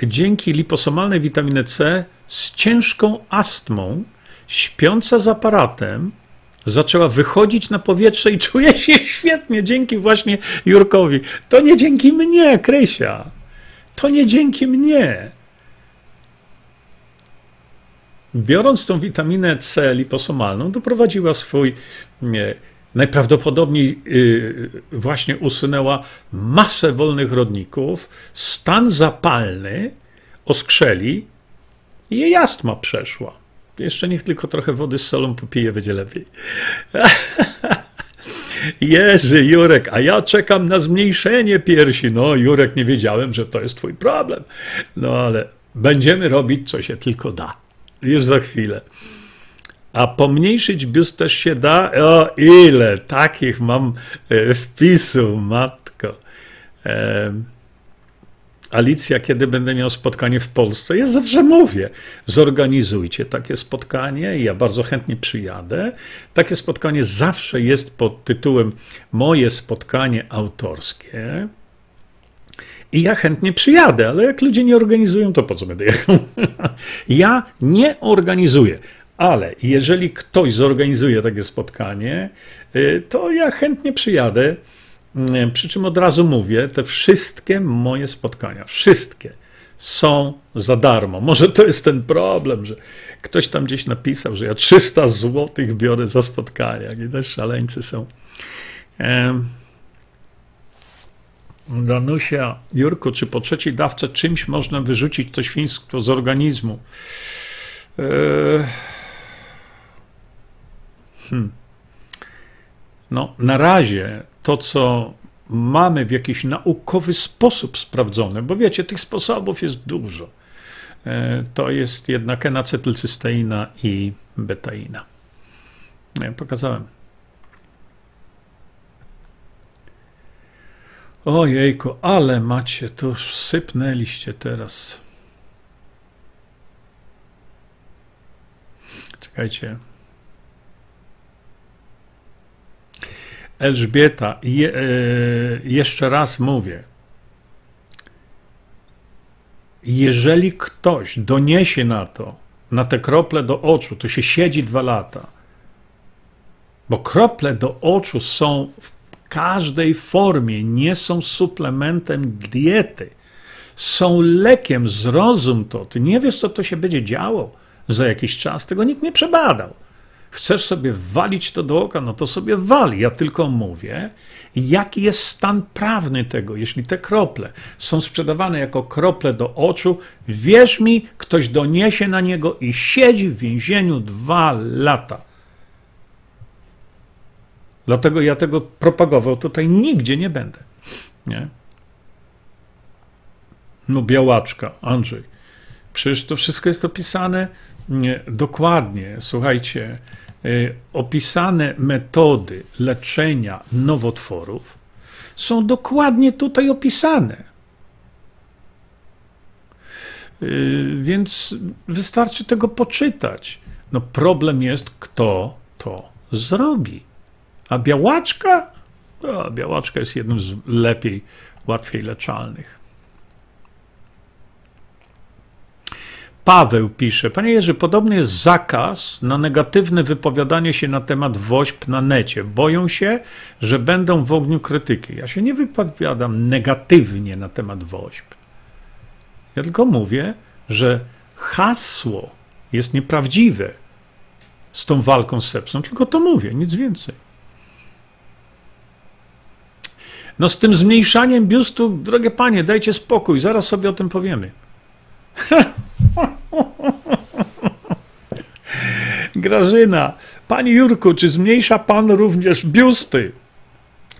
dzięki liposomalnej witaminie C z ciężką astmą, śpiąca z aparatem, zaczęła wychodzić na powietrze i czuje się świetnie dzięki właśnie Jurkowi. To nie dzięki mnie, Krysia. To nie dzięki mnie. Biorąc tą witaminę C liposomalną, doprowadziła swój nie, najprawdopodobniej yy, właśnie usunęła masę wolnych rodników, stan zapalny oskrzeli i jej astma przeszła. Jeszcze niech tylko trochę wody z solą popije, będzie lepiej. Jerzy, Jurek, a ja czekam na zmniejszenie piersi. No, Jurek, nie wiedziałem, że to jest twój problem. No, ale będziemy robić, co się tylko da. Już za chwilę. A pomniejszyć biust też się da? O, ile takich mam e, wpisów, matko. Alicja, kiedy będę miał spotkanie w Polsce, ja zawsze mówię, zorganizujcie takie spotkanie, ja bardzo chętnie przyjadę. Takie spotkanie zawsze jest pod tytułem Moje spotkanie autorskie. I ja chętnie przyjadę, ale jak ludzie nie organizują, to po co będę jechał? ja nie organizuję, ale jeżeli ktoś zorganizuje takie spotkanie, y, to ja chętnie przyjadę. Przy czym od razu mówię, te wszystkie moje spotkania, wszystkie są za darmo. Może to jest ten problem, że ktoś tam gdzieś napisał, że ja 300 zł biorę za spotkania. I też szaleńcy są. Danusia, Jurku, czy po trzeciej dawce czymś można wyrzucić to świństwo z organizmu? E, hmm. No, na razie to, co mamy w jakiś naukowy sposób sprawdzone, bo wiecie, tych sposobów jest dużo. E, to jest jednak enacetylcysteina i betaina. Ja pokazałem. Ojejku, ale macie, to sypnęliście teraz. Czekajcie. Elżbieta, je, e, jeszcze raz mówię. Jeżeli ktoś doniesie na to, na te krople do oczu, to się siedzi dwa lata. Bo krople do oczu są w każdej formie, nie są suplementem diety. Są lekiem, zrozum to. Ty nie wiesz, co to się będzie działo za jakiś czas, tego nikt nie przebadał. Chcesz sobie walić to do oka, no to sobie wali. Ja tylko mówię, jaki jest stan prawny tego. Jeśli te krople są sprzedawane jako krople do oczu, wierz mi, ktoś doniesie na niego i siedzi w więzieniu dwa lata. Dlatego ja tego propagował tutaj nigdzie nie będę. Nie? No białaczka, Andrzej. Przecież to wszystko jest opisane nie, dokładnie. Słuchajcie, opisane metody leczenia nowotworów są dokładnie tutaj opisane. Y, więc wystarczy tego poczytać. No problem jest, kto to zrobi. A białaczka? No, białaczka jest jednym z lepiej, łatwiej leczalnych. Paweł pisze, panie Jerzy, podobny jest zakaz na negatywne wypowiadanie się na temat woźb na necie. Boją się, że będą w ogniu krytyki. Ja się nie wypowiadam negatywnie na temat woźb. Ja tylko mówię, że hasło jest nieprawdziwe z tą walką z sepsą, tylko to mówię, nic więcej. No z tym zmniejszaniem biustu, drogie panie, dajcie spokój, zaraz sobie o tym powiemy. Grażyna, panie Jurku, czy zmniejsza pan również biusty?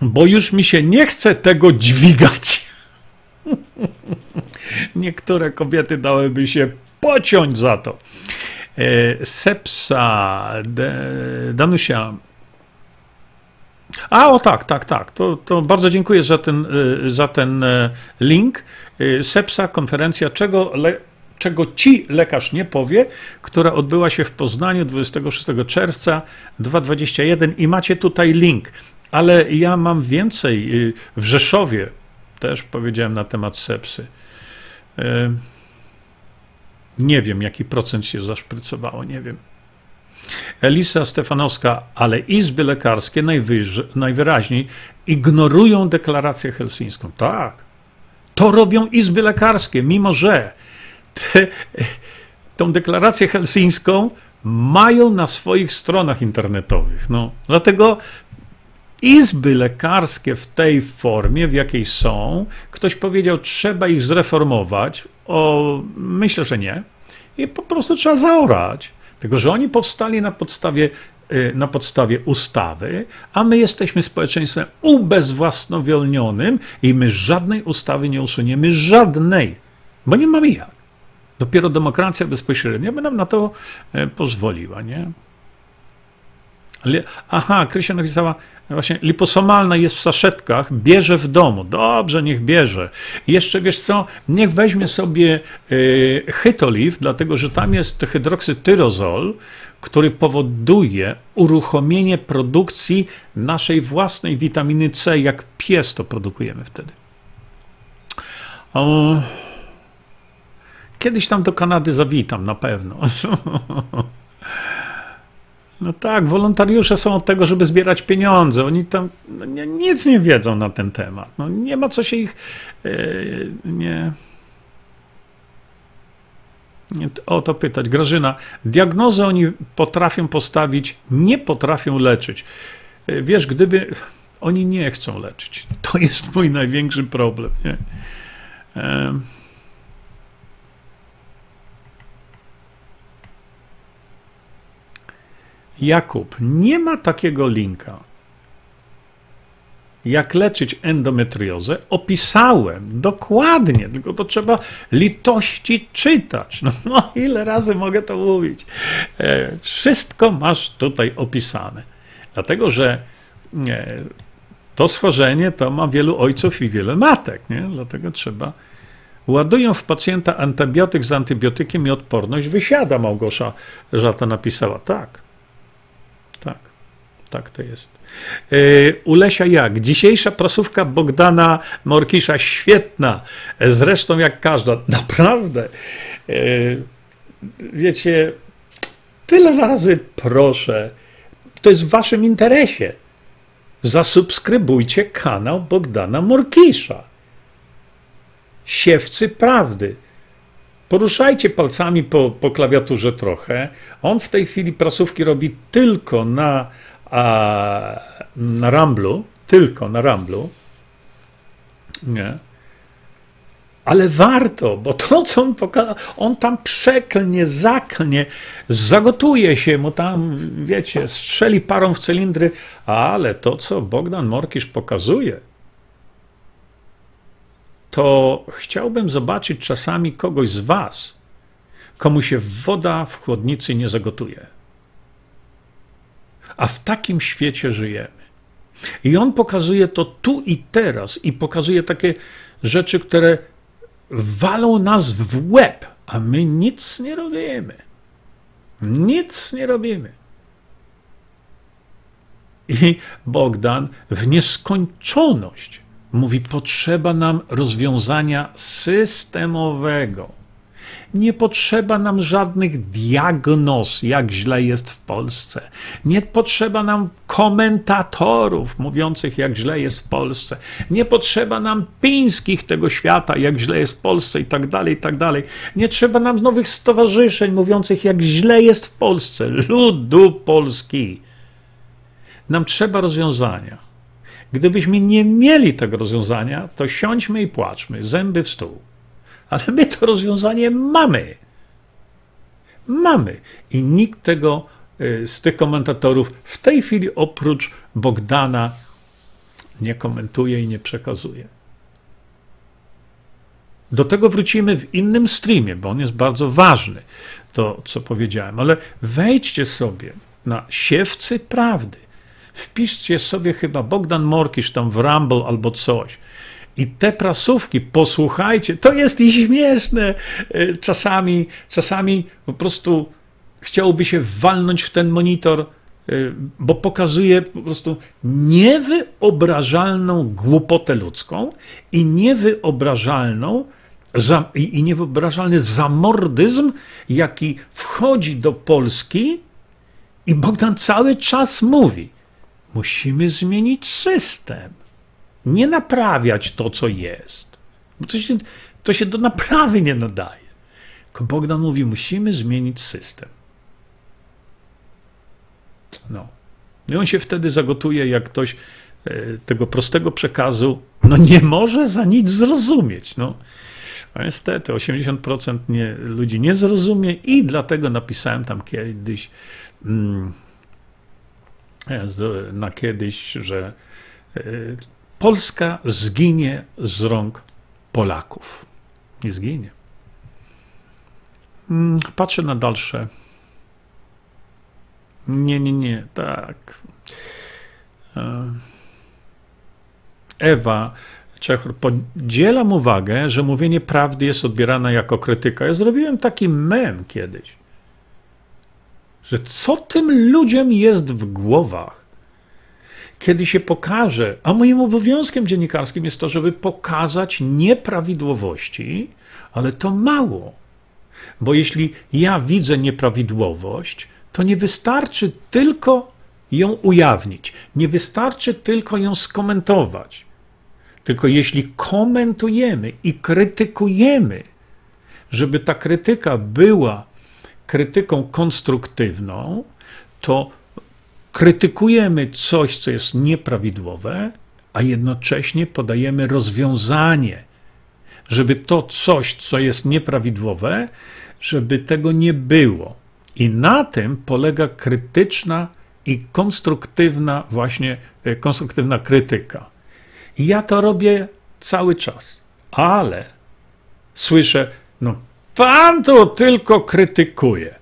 Bo już mi się nie chce tego dźwigać. Niektóre kobiety dałyby się pociąć za to. E, sepsa, Danusia, a, o tak, tak, tak. To, to bardzo dziękuję za ten, y, za ten e, link. SEPSA, konferencja, czego, le, czego ci lekarz nie powie, która odbyła się w Poznaniu 26 czerwca 2021 i macie tutaj link. Ale ja mam więcej. Y, w Rzeszowie też powiedziałem na temat sepsy. Nie wiem, jaki procent się zaszprycowało, nie wiem. Elisa Stefanowska, ale izby lekarskie najwyraźniej ignorują deklarację helsińską. Tak, to robią izby lekarskie, mimo że te, tą deklarację helsińską mają na swoich stronach internetowych. No, dlatego izby lekarskie w tej formie, w jakiej są, ktoś powiedział, trzeba ich zreformować. O, myślę, że nie. I po prostu trzeba zaorać. Tylko, że oni powstali na podstawie, y, na podstawie ustawy, a my jesteśmy społeczeństwem ubezwłasnowolnionym i my żadnej ustawy nie usuniemy, żadnej, bo nie mamy jak. Dopiero demokracja bezpośrednia by nam na to e, pozwoliła, nie? Aha, Krysia napisała, właśnie liposomalna jest w saszetkach, bierze w domu. Dobrze, niech bierze. jeszcze wiesz co, niech weźmie sobie y, dlatego że tam jest hydroksytyrozol, który powoduje uruchomienie produkcji naszej własnej witaminy C, jak pies to produkujemy wtedy. O, kiedyś tam do Kanady zawitam, na pewno. No tak, wolontariusze są od tego, żeby zbierać pieniądze. Oni tam no, nie, nic nie wiedzą na ten temat. No, nie ma co się ich yy, nie, nie o to pytać. Grażyna, diagnozę oni potrafią postawić, nie potrafią leczyć. Yy, wiesz, gdyby oni nie chcą leczyć, to jest mój największy problem. Nie? Yy. Jakub, nie ma takiego linka. Jak leczyć endometriozę, opisałem dokładnie, tylko to trzeba litości czytać. No, no ile razy mogę to mówić? E, wszystko masz tutaj opisane. Dlatego, że to schorzenie to ma wielu ojców i wiele matek, nie? dlatego trzeba. Ładują w pacjenta antybiotyk z antybiotykiem i odporność wysiada, Małgosia Żata napisała. Tak. Tak, tak to jest. Yy, Ulesia jak? Dzisiejsza prasówka Bogdana Morkisza świetna. Zresztą jak każda. Naprawdę. Yy, wiecie, tyle razy proszę. to jest w waszym interesie. Zasubskrybujcie kanał Bogdana Morkisza. Siewcy prawdy. Poruszajcie palcami po, po klawiaturze trochę. On w tej chwili prasówki robi tylko na, a, na Ramblu, tylko na Ramblu. Nie. Ale warto, bo to, co on pokazał, on tam przeklnie, zaklnie, zagotuje się mu tam, wiecie, strzeli parą w cylindry, ale to, co Bogdan Morkisz pokazuje, to chciałbym zobaczyć czasami kogoś z Was, komu się woda w chłodnicy nie zagotuje. A w takim świecie żyjemy. I on pokazuje to tu i teraz i pokazuje takie rzeczy, które walą nas w łeb, a my nic nie robimy. Nic nie robimy. I Bogdan w nieskończoność mówi: Potrzeba nam rozwiązania systemowego. Nie potrzeba nam żadnych diagnoz, jak źle jest w Polsce. Nie potrzeba nam komentatorów mówiących, jak źle jest w Polsce. Nie potrzeba nam pińskich tego świata, jak źle jest w Polsce i tak dalej, i tak dalej. Nie trzeba nam nowych stowarzyszeń mówiących, jak źle jest w Polsce. Ludu Polski. Nam trzeba rozwiązania. Gdybyśmy nie mieli tego rozwiązania, to siądźmy i płaczmy, zęby w stół. Ale my to rozwiązanie mamy. Mamy. I nikt tego y, z tych komentatorów w tej chwili oprócz Bogdana nie komentuje i nie przekazuje. Do tego wrócimy w innym streamie, bo on jest bardzo ważny, to co powiedziałem, ale wejdźcie sobie na siewcy prawdy. Wpiszcie sobie chyba Bogdan Morkisz tam w Rumble albo coś. I te prasówki, posłuchajcie, to jest i śmieszne. E, czasami, czasami po prostu chciałoby się walnąć w ten monitor, e, bo pokazuje po prostu niewyobrażalną głupotę ludzką i niewyobrażalną i niewyobrażalny zamordyzm, jaki wchodzi do Polski i Bogdan cały czas mówi, musimy zmienić system nie naprawiać to, co jest. Bo to się, to się do naprawy nie nadaje. Bogdan mówi, musimy zmienić system. No. I on się wtedy zagotuje, jak ktoś e, tego prostego przekazu no nie może za nic zrozumieć. No. A niestety 80% nie, ludzi nie zrozumie i dlatego napisałem tam kiedyś mm, na kiedyś, że e, Polska zginie z rąk Polaków. Nie zginie. Mm, patrzę na dalsze. Nie, nie, nie, tak. E, Ewa Czechor, podzielam uwagę, że mówienie prawdy jest odbierane jako krytyka. Ja zrobiłem taki mem kiedyś, że co tym ludziom jest w głowach? kiedy się pokaże, a moim obowiązkiem dziennikarskim jest to, żeby pokazać nieprawidłowości, ale to mało. Bo jeśli ja widzę nieprawidłowość, to nie wystarczy tylko ją ujawnić, nie wystarczy tylko ją skomentować. Tylko jeśli komentujemy i krytykujemy, żeby ta krytyka była krytyką konstruktywną, to krytykujemy coś, co jest nieprawidłowe, a jednocześnie podajemy rozwiązanie, żeby to coś, co jest nieprawidłowe, żeby tego nie było. I na tym polega krytyczna i konstruktywna, właśnie e, konstruktywna krytyka. I ja to robię cały czas, ale słyszę, no pan to tylko krytykuje.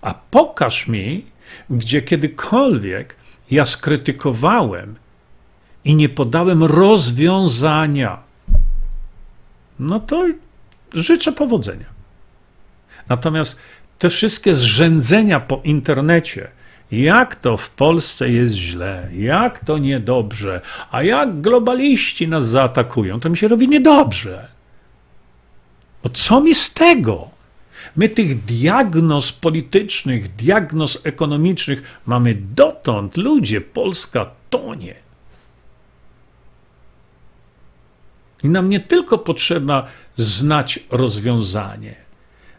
A pokaż mi, gdzie kiedykolwiek ja skrytykowałem i nie podałem rozwiązania, no to życzę powodzenia. Natomiast te wszystkie zrzędzenia po internecie, jak to w Polsce jest źle, jak to niedobrze, a jak globaliści nas zaatakują, to mi się robi niedobrze. Bo co mi z tego? My tych diagnoz politycznych, diagnoz ekonomicznych mamy dotąd. Ludzie, Polska tonie. I nam nie tylko potrzeba znać rozwiązanie,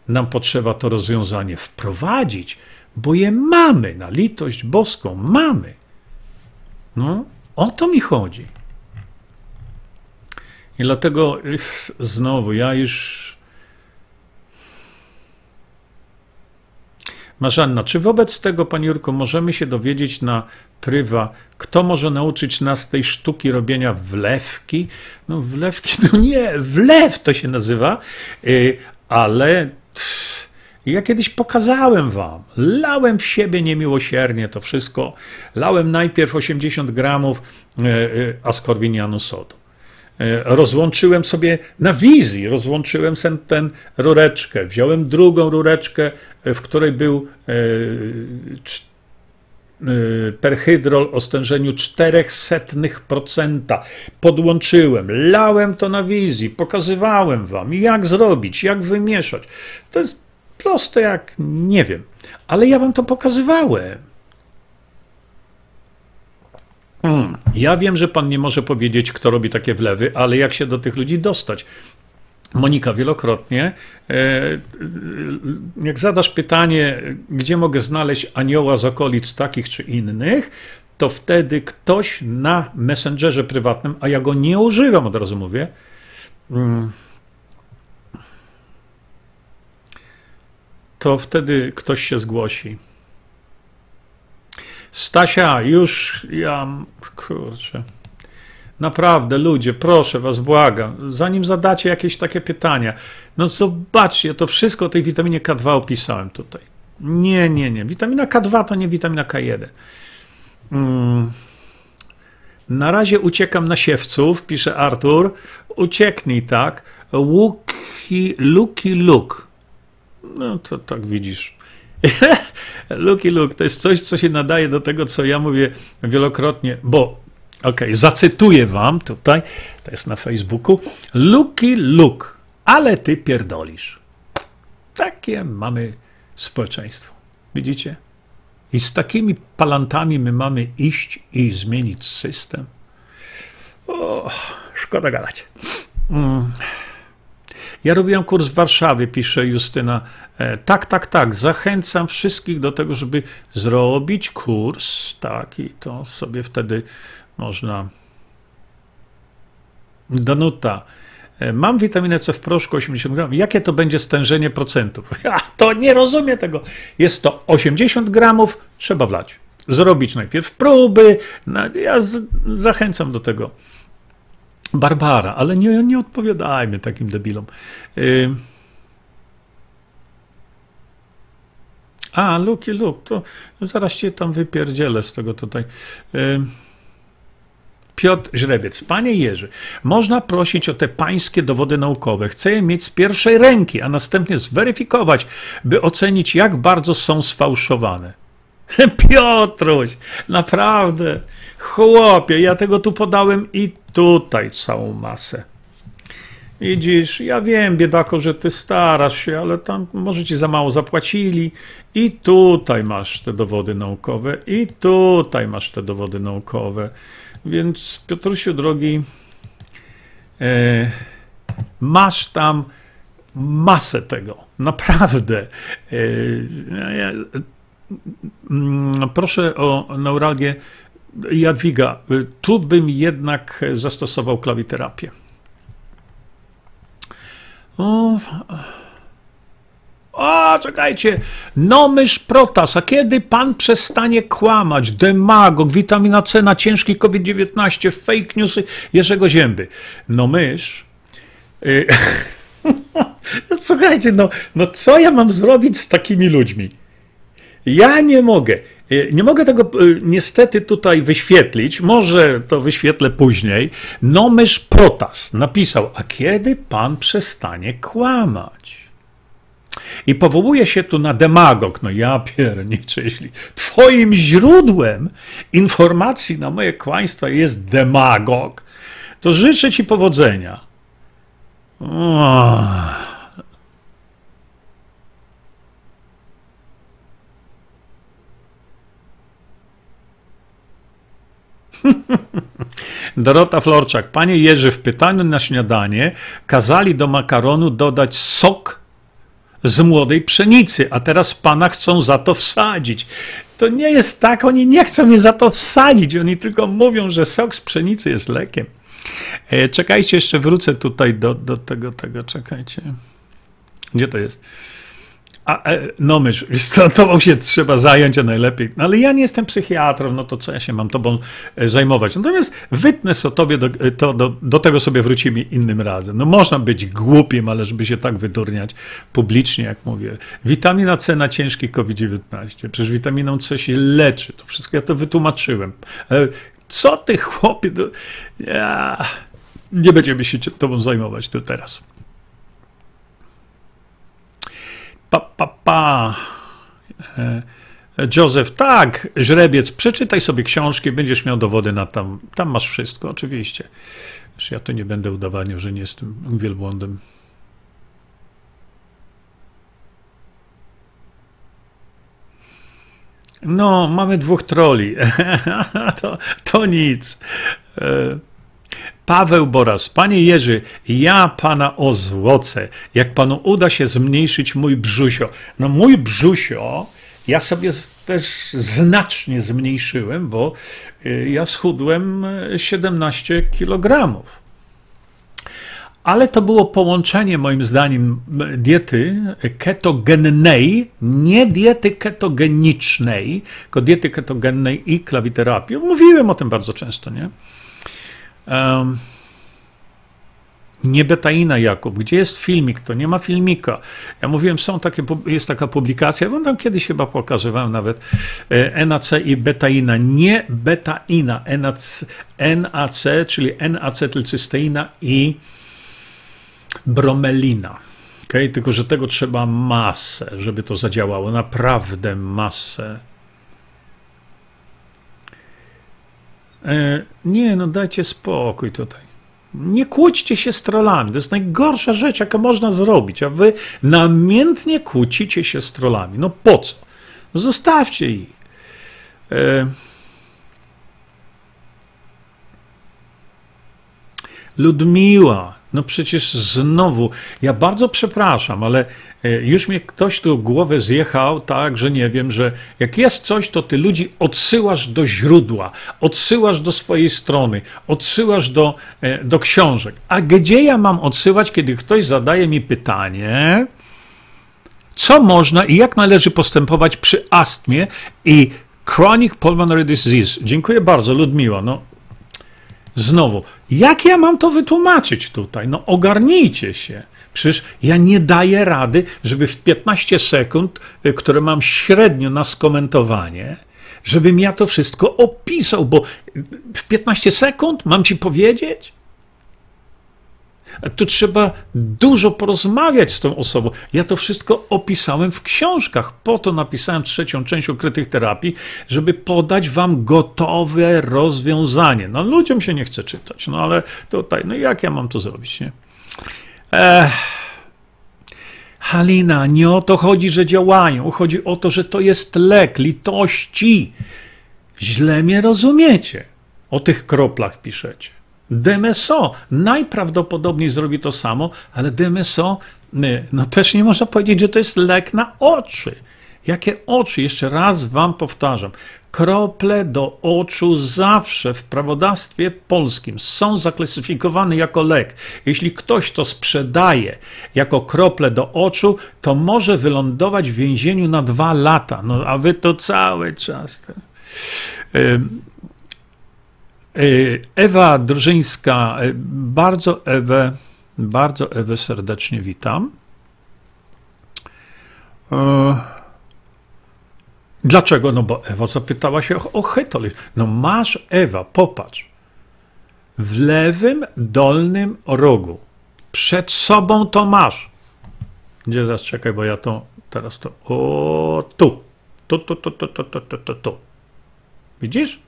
nam potrzeba to rozwiązanie wprowadzić, bo je mamy, na litość boską mamy. No, o to mi chodzi. I dlatego znowu ja już. Marzanna, czy wobec tego, Pani Jurko, możemy się dowiedzieć na prywa, kto może nauczyć nas tej sztuki robienia wlewki? No, wlewki to nie, wlew to się nazywa, y, ale ja kiedyś pokazałem wam, lałem w siebie niemiłosiernie to wszystko. Lałem najpierw 80 gramów y, y, askorbinianu sodu. Rozłączyłem sobie na wizji, rozłączyłem ten rureczkę. Wziąłem drugą rureczkę, w której był Y, perhydrol o stężeniu 0,04%. Podłączyłem, lałem to na wizji, pokazywałem wam, jak zrobić, jak wymieszać. To jest proste jak nie wiem, ale ja wam to pokazywałem. Hmm. Ja wiem, że pan nie może powiedzieć, kto robi takie wlewy, ale jak się do tych ludzi dostać? Monika wielokrotnie, e, jak zadasz pytanie, gdzie mogę znaleźć anioła z okolic takich czy innych, to wtedy ktoś na messengerze prywatnym, a ja go nie używam, od razu mówię, mm, to wtedy ktoś się zgłosi. Stasia, już ja, kurczę. Naprawdę, ludzie, proszę was, błagam, zanim zadacie jakieś takie pytania, no zobaczcie, to wszystko o tej witaminie K2 opisałem tutaj. Nie, nie, nie. Witamina K2 to nie witamina K1. Mm. Na razie uciekam na siewców, pisze Artur. Ucieknij, tak? Łuki, luki, luk. No to tak widzisz. luki, luk to jest coś, co się nadaje do tego, co ja mówię wielokrotnie, bo Ok, zacytuję wam tutaj, to jest na Facebooku. Luki Luk, ale ty pierdolisz. Takie mamy społeczeństwo. Widzicie? I z takimi palantami my mamy iść i zmienić system. O, szkoda gadać. Mm. Ja robiłem kurs w Warszawie, pisze Justyna. E, tak, tak, tak. Zachęcam wszystkich do tego, żeby zrobić kurs. Tak, i to sobie wtedy można. Danuta. E, mam witaminę C w proszku 80 gram. Jakie to będzie stężenie procentów? Ja to nie rozumiem tego. Jest to 80 gramów, trzeba wlać. Zrobić najpierw próby. Ja zachęcam do tego. Barbara, ale nie, nie odpowiadajmy takim debilom. Yy. A, Luki, Luk, to zaraz cię tam wypierdzielę z tego tutaj. Yy. Piotr Źrebiec. Panie Jerzy, można prosić o te pańskie dowody naukowe. Chcę je mieć z pierwszej ręki, a następnie zweryfikować, by ocenić, jak bardzo są sfałszowane. Piotruś, naprawdę, chłopie, ja tego tu podałem i tutaj całą masę. Widzisz, ja wiem, biedako, że ty starasz się, ale tam może ci za mało zapłacili. I tutaj masz te dowody naukowe, i tutaj masz te dowody naukowe. Więc Piotrusiu drogi, e, masz tam masę tego, naprawdę. E, mm, proszę o neuralgię Jadwiga. Tu bym jednak zastosował klawiterapię. O, o, czekajcie, nomysz protas, a kiedy pan przestanie kłamać? Demagog, witamina C na ciężki COVID-19, fake newsy Jerzego Zięby. Nomysz... Y no, słuchajcie, no, no co ja mam zrobić z takimi ludźmi? Ja nie mogę. Y, nie mogę tego y, niestety tutaj wyświetlić, może to wyświetlę później. Nomysz Protas napisał, a kiedy pan przestanie kłamać? I powołuje się tu na demagog. No ja pierniczę, jeśli twoim źródłem informacji na moje kłaństwa jest demagog, to życzę ci powodzenia. Dorota Florczak. Panie Jerzy, w pytaniu na śniadanie kazali do makaronu dodać sok z młodej pszenicy, a teraz pana chcą za to wsadzić. To nie jest tak, oni nie chcą mnie za to wsadzić, oni tylko mówią, że sok z pszenicy jest lekiem. E, czekajcie, jeszcze wrócę tutaj do, do tego, tego, czekajcie. Gdzie to jest? A, e, no mysz, wiesz co, tobą się trzeba zająć, a najlepiej. No ale ja nie jestem psychiatrą, no to co ja się mam tobą e, zajmować? Natomiast wytnę o tobie, do, e, to, do, do tego sobie wrócimy innym razem. No można być głupim, ale żeby się tak wydurniać publicznie, jak mówię. Witamina C na ciężki COVID-19. Przecież witaminą C się leczy. To wszystko ja to wytłumaczyłem. Co ty chłopie? To... Ja... Nie będziemy się tobą zajmować tu teraz. Pa, pa, pa. E, Józef, tak, źrebiec, przeczytaj sobie książki, będziesz miał dowody na tam. Tam masz wszystko, oczywiście. Wiesz, ja tu nie będę udowadniał, że nie jestem wielbłądem. No, mamy dwóch troli. to, to nic. E, Paweł Boras, panie Jerzy, ja pana ozłocę, jak panu uda się zmniejszyć mój brzusio. No mój brzusio ja sobie też znacznie zmniejszyłem, bo y, ja schudłem 17 kilogramów. Ale to było połączenie, moim zdaniem, diety ketogennej, nie diety ketogenicznej, tylko diety ketogennej i klawiterapii. Mówiłem o tym bardzo często, nie? Nie betaina Jakub, gdzie jest filmik? To nie ma filmika. Ja mówiłem, są takie, jest taka publikacja, wam tam kiedyś chyba pokazywałem nawet, e, NAC i betaina, nie betaina, NAC, NAC czyli N-acetylcysteina i bromelina. Okay? Tylko, że tego trzeba masę, żeby to zadziałało, naprawdę masę. E, nie, no dajcie spokój tutaj. Nie kłóćcie się z trollami. To jest najgorsza rzecz, jaka można zrobić, a wy namiętnie kłócicie się z trollami. No po co? Zostawcie ich. E... Ludmiła, no przecież znowu, ja bardzo przepraszam, ale e, już mnie ktoś tu głowę zjechał, tak, że nie wiem, że jak jest coś, to ty ludzi odsyłasz do źródła, odsyłasz do swojej strony, odsyłasz do, e, do książek. A gdzie ja mam odsyłać, kiedy ktoś zadaje mi pytanie, co można i jak należy postępować przy astmie i chronic pulmonary disease? Dziękuję bardzo, Ludmiła. No, Znowu, jak ja mam to wytłumaczyć tutaj? No ogarnijcie się. Przecież ja nie daję rady, żeby w 15 sekund, y, które mam średnio na skomentowanie, żebym ja to wszystko opisał, bo w 15 sekund mam ci powiedzieć? Tu trzeba dużo porozmawiać z tą osobą. Ja to wszystko opisałem w książkach. Po to napisałem trzecią część ukrytych terapii, żeby podać wam gotowe rozwiązanie. No ludziom się nie chce czytać, no ale tutaj, no jak ja mam to zrobić, nie? Ech. Halina, nie o to chodzi, że działają. Chodzi o to, że to jest lek litości. Źle mnie rozumiecie. O tych kroplach piszecie. DMSO najprawdopodobniej zrobi to samo, ale DMSO, no też nie można powiedzieć, że to jest lek na oczy. Jakie oczy? Jeszcze raz wam powtarzam. Krople do oczu zawsze w prawodawstwie polskim są zaklasyfikowane jako lek. Jeśli ktoś to sprzedaje jako krople do oczu, to może wylądować w więzieniu na dwa lata. No a wy to cały czas. Ten... Y, Ewa Drużyńska, y, bardzo Ewę, bardzo Ewę serdecznie witam. Y, dlaczego? No bo Ewa zapytała się o, o No masz Ewa, popatrz. W lewym dolnym rogu. Przed sobą to masz. Gdzie teraz czekaj, bo ja to teraz to. O, tu. Tu, tu, tu, tu, tu, tu, tu, tu. Widzisz?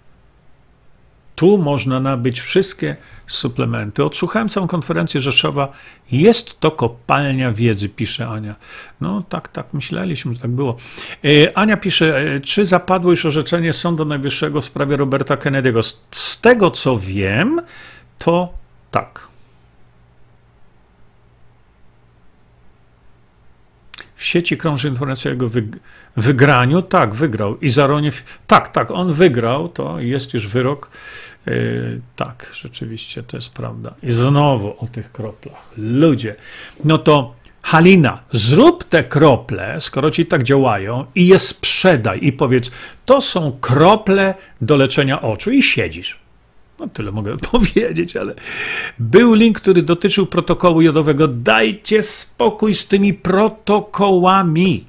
Tu można nabyć wszystkie suplementy. Odsłuchałem całą konferencję Rzeszowa. Jest to kopalnia wiedzy, pisze Ania. No tak, tak, myśleliśmy, że tak było. E, Ania pisze, e, czy zapadło już orzeczenie Sądu Najwyższego w sprawie Roberta Kennedy'ego? Z, z tego co wiem, to tak. W sieci krąży informacja o jego wygraniu. Tak, wygrał. I Zaroniew, tak, tak, on wygrał, to jest już wyrok. Yy, tak, rzeczywiście, to jest prawda. I znowu o tych kroplach. Ludzie, no to Halina, zrób te krople, skoro ci tak działają, i je sprzedaj i powiedz, to są krople do leczenia oczu i siedzisz. No tyle mogę powiedzieć, ale był link, który dotyczył protokołu jodowego. Dajcie spokój z tymi protokołami.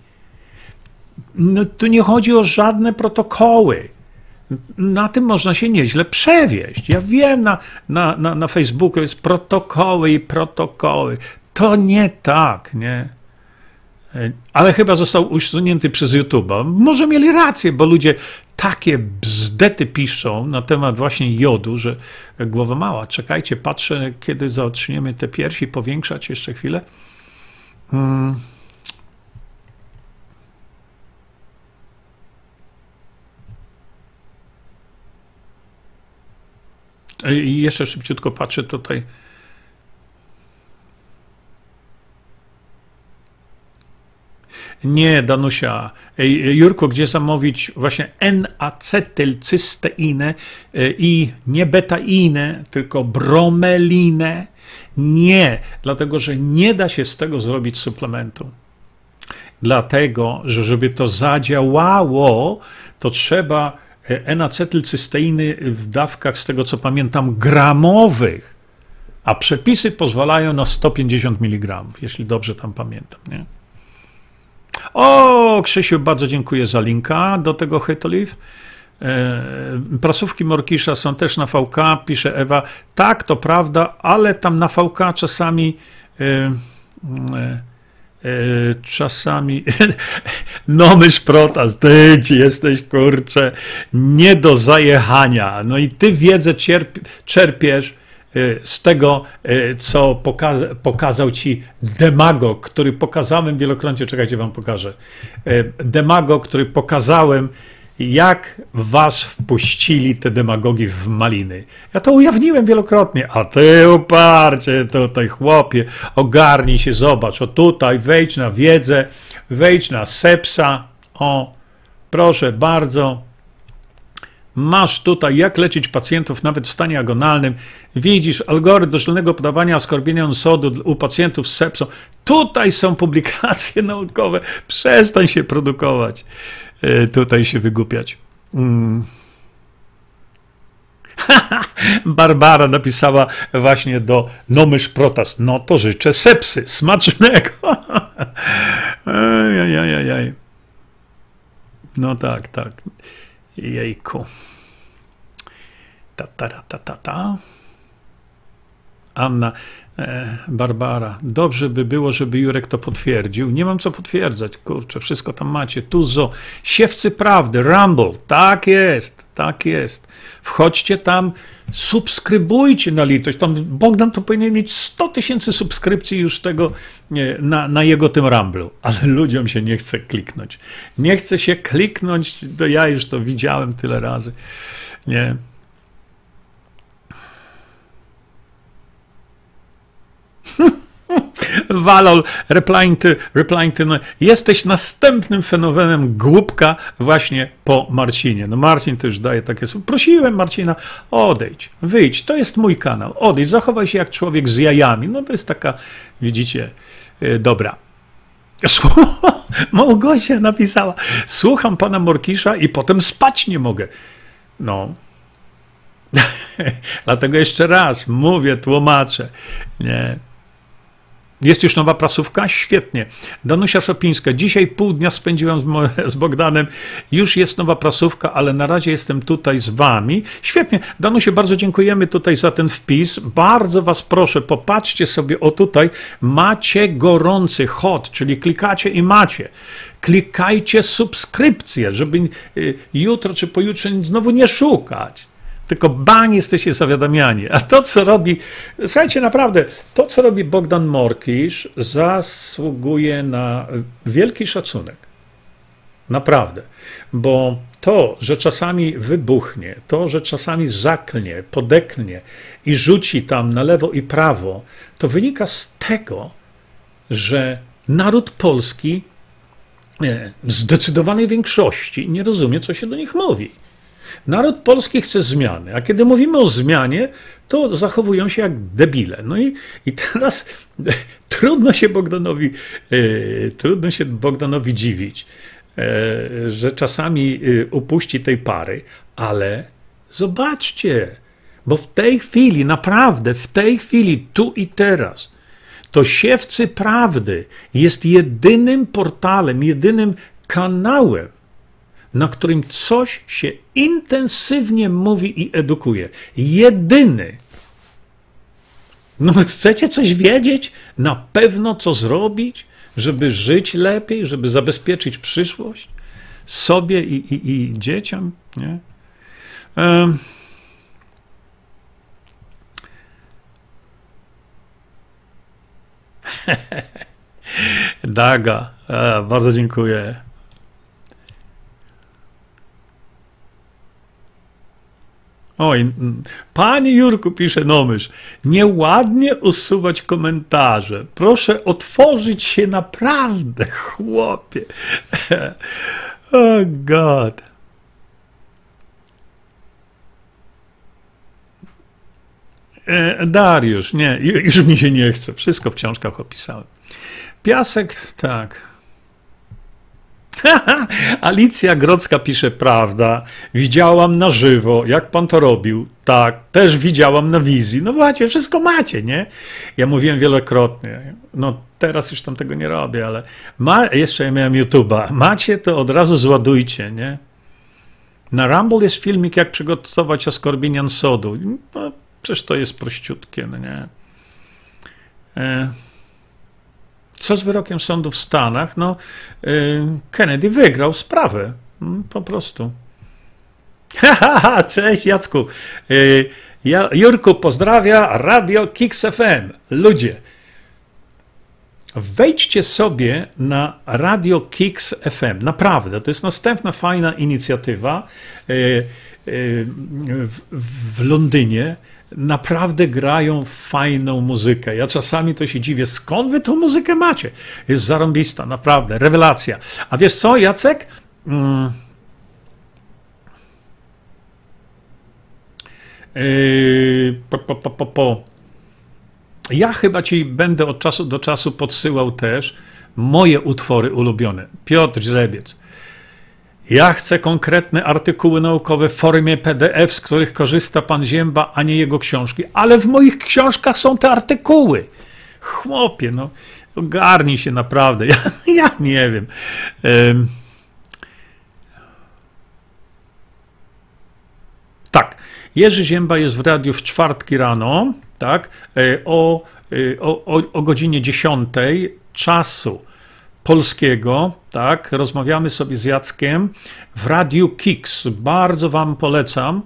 No, tu nie chodzi o żadne protokoły. Na tym można się nieźle przewieźć. Ja wiem, na, na, na, na Facebooku jest protokoły i protokoły. To nie tak, nie? Ale chyba został usunięty przez YouTube'a. Może mieli rację, bo ludzie takie bzdety piszą na temat właśnie jodu, że głowa mała. Czekajcie, patrzę, kiedy zaczniemy te piersi powiększać jeszcze chwilę. Hmm. I jeszcze szybciutko patrzę tutaj. Nie, Danusia. Jurko, gdzie zamówić właśnie N-acetylcysteinę e, i nie betainę, tylko bromelinę? Nie, dlatego że nie da się z tego zrobić suplementu. Dlatego, że żeby to zadziałało, to trzeba e, N-acetylcysteiny w dawkach, z tego co pamiętam, gramowych, a przepisy pozwalają na 150 mg, jeśli dobrze tam pamiętam. Nie? O, Krzysiu, bardzo dziękuję za linka do tego Hytolive. E, prasówki Morkisza są też na VK, pisze Ewa. Tak, to prawda, ale tam na VK czasami e, e, czasami no mysz protast, ty jesteś kurczę nie do zajechania. No i ty wiedzę cierp, czerpiesz z tego, y, co poka pokazał ci demagog, który pokazałem wielokrotnie, czekajcie, wam pokażę. Y, demagog, który pokazałem, jak was wpuścili te demagogi w maliny. Ja to ujawniłem wielokrotnie, a ty uparcie tutaj, chłopie, ogarnij się, zobacz, o tutaj, wejdź na wiedzę, wejdź na sepsa, o, proszę bardzo, Masz tutaj, jak leczyć pacjentów nawet w stanie agonalnym. Widzisz algorytm dożylnego podawania askorbienionu sodu u pacjentów z sepsą. Tutaj są publikacje naukowe. Przestań się produkować. E, tutaj się wygłupiać. Mm. Barbara napisała właśnie do Nomysz Protas. No to życzę sepsy. Smacznego. Ajajajaj. No tak, tak. Jejku. Ta, ta, ta, ta, ta. Anna, Barbara. Dobrze by było, żeby Jurek to potwierdził. Nie mam co potwierdzać, kurczę, wszystko tam macie. Tuzo, siewcy prawdy, Rumble, tak jest, tak jest. Wchodźcie tam, subskrybujcie na litość. Tam Bogdan to powinien mieć 100 tysięcy subskrypcji już tego nie, na, na jego tym Ramblu, ale ludziom się nie chce kliknąć. Nie chce się kliknąć, to ja już to widziałem tyle razy. Nie. Walol, replying to, no, jesteś następnym fenomenem głupka właśnie po Marcinie. No Marcin też daje takie słowo. Prosiłem Marcina, odejdź, wyjdź, to jest mój kanał, odejdź, zachowaj się jak człowiek z jajami. No to jest taka, widzicie, yy, dobra. Małgosia napisała, słucham pana Morkisza i potem spać nie mogę. No, Dlatego jeszcze raz mówię, tłumaczę. Nie. Jest już nowa prasówka? Świetnie. Danusia Szopińska. Dzisiaj pół dnia spędziłam z, Bogdanem. Już jest nowa prasówka, ale na razie jestem tutaj z wami. Świetnie. Danusie, bardzo dziękujemy tutaj za ten wpis. Bardzo was proszę, popatrzcie sobie o tutaj. Macie gorący hot, czyli klikacie i macie. Klikajcie subskrypcję, żeby y, jutro czy pojutrze znowu nie szukać. Tylko bang, jesteście zawiadamiani. A to, co robi, słuchajcie, naprawdę, to, co robi Bogdan Morkisz, zasługuje na wielki szacunek. Naprawdę. Bo to, że czasami wybuchnie, to, że czasami zaklnie, podeknie i rzuci tam na lewo i prawo, to wynika z tego, że naród polski w zdecydowanej większości nie rozumie, co się do nich mówi. Naród polski chce zmiany, a kiedy mówimy o zmianie, to zachowują się jak debile. No i, i teraz trudno się Bogdanowi, e, trudno się Bogdanowi dziwić, e, że czasami e, upuści tej pary, ale zobaczcie, bo w tej chwili, naprawdę, w tej chwili, tu i teraz, to Siewcy Prawdy jest jedynym portalem, jedynym kanałem, na którym coś się intensywnie mówi i edukuje. Jedyny. No, chcecie coś wiedzieć? Na pewno co zrobić, żeby żyć lepiej, żeby zabezpieczyć przyszłość sobie i, i, i dzieciom? Nie? Um. Daga, e, bardzo dziękuję. Oj, panie Jurku, pisze Nomysz, nieładnie usuwać komentarze. Proszę otworzyć się naprawdę, chłopie. Oh God. E, Dariusz, nie, już mi się nie chce. Wszystko w książkach opisałem. Piasek, tak. Alicja Grodzka pisze, prawda, widziałam na żywo, jak pan to robił. Tak, też widziałam na wizji. No właśnie, wszystko macie, nie? Ja mówiłem wielokrotnie. No teraz już tam tego nie robię, ale ma, jeszcze ja miałem YouTube'a. Macie, to od razu zładujcie, nie? Na Rumble jest filmik, jak przygotować askorbinian sodu. No, przecież to jest prościutkie, no nie? E co z wyrokiem sądu w Stanach? No, y, Kennedy wygrał sprawę. Mm, po prostu. Cześć Jacku. Y, Jurku pozdrawia Radio Kix FM. Ludzie, wejdźcie sobie na Radio Kix FM. Naprawdę, to jest następna fajna inicjatywa y, w Londynie naprawdę grają fajną muzykę. Ja czasami to się dziwię, skąd wy tą muzykę macie? Jest zarąbista, naprawdę, rewelacja. A wiesz co, Jacek? Mm. Yy, po, po, po, po, Ja chyba ci będę od czasu do czasu podsyłał też moje utwory ulubione. Piotr Źrebiec. Ja chcę konkretne artykuły naukowe w formie PDF, z których korzysta pan Zięba, a nie jego książki. Ale w moich książkach są te artykuły. Chłopie, no, ogarnij się naprawdę. Ja, ja nie wiem. Tak, Jerzy Zięba jest w radiu w czwartki rano, tak, e, o, e, o, o, o godzinie 10 czasu polskiego, tak, rozmawiamy sobie z Jackiem w Radiu Kix. Bardzo wam polecam.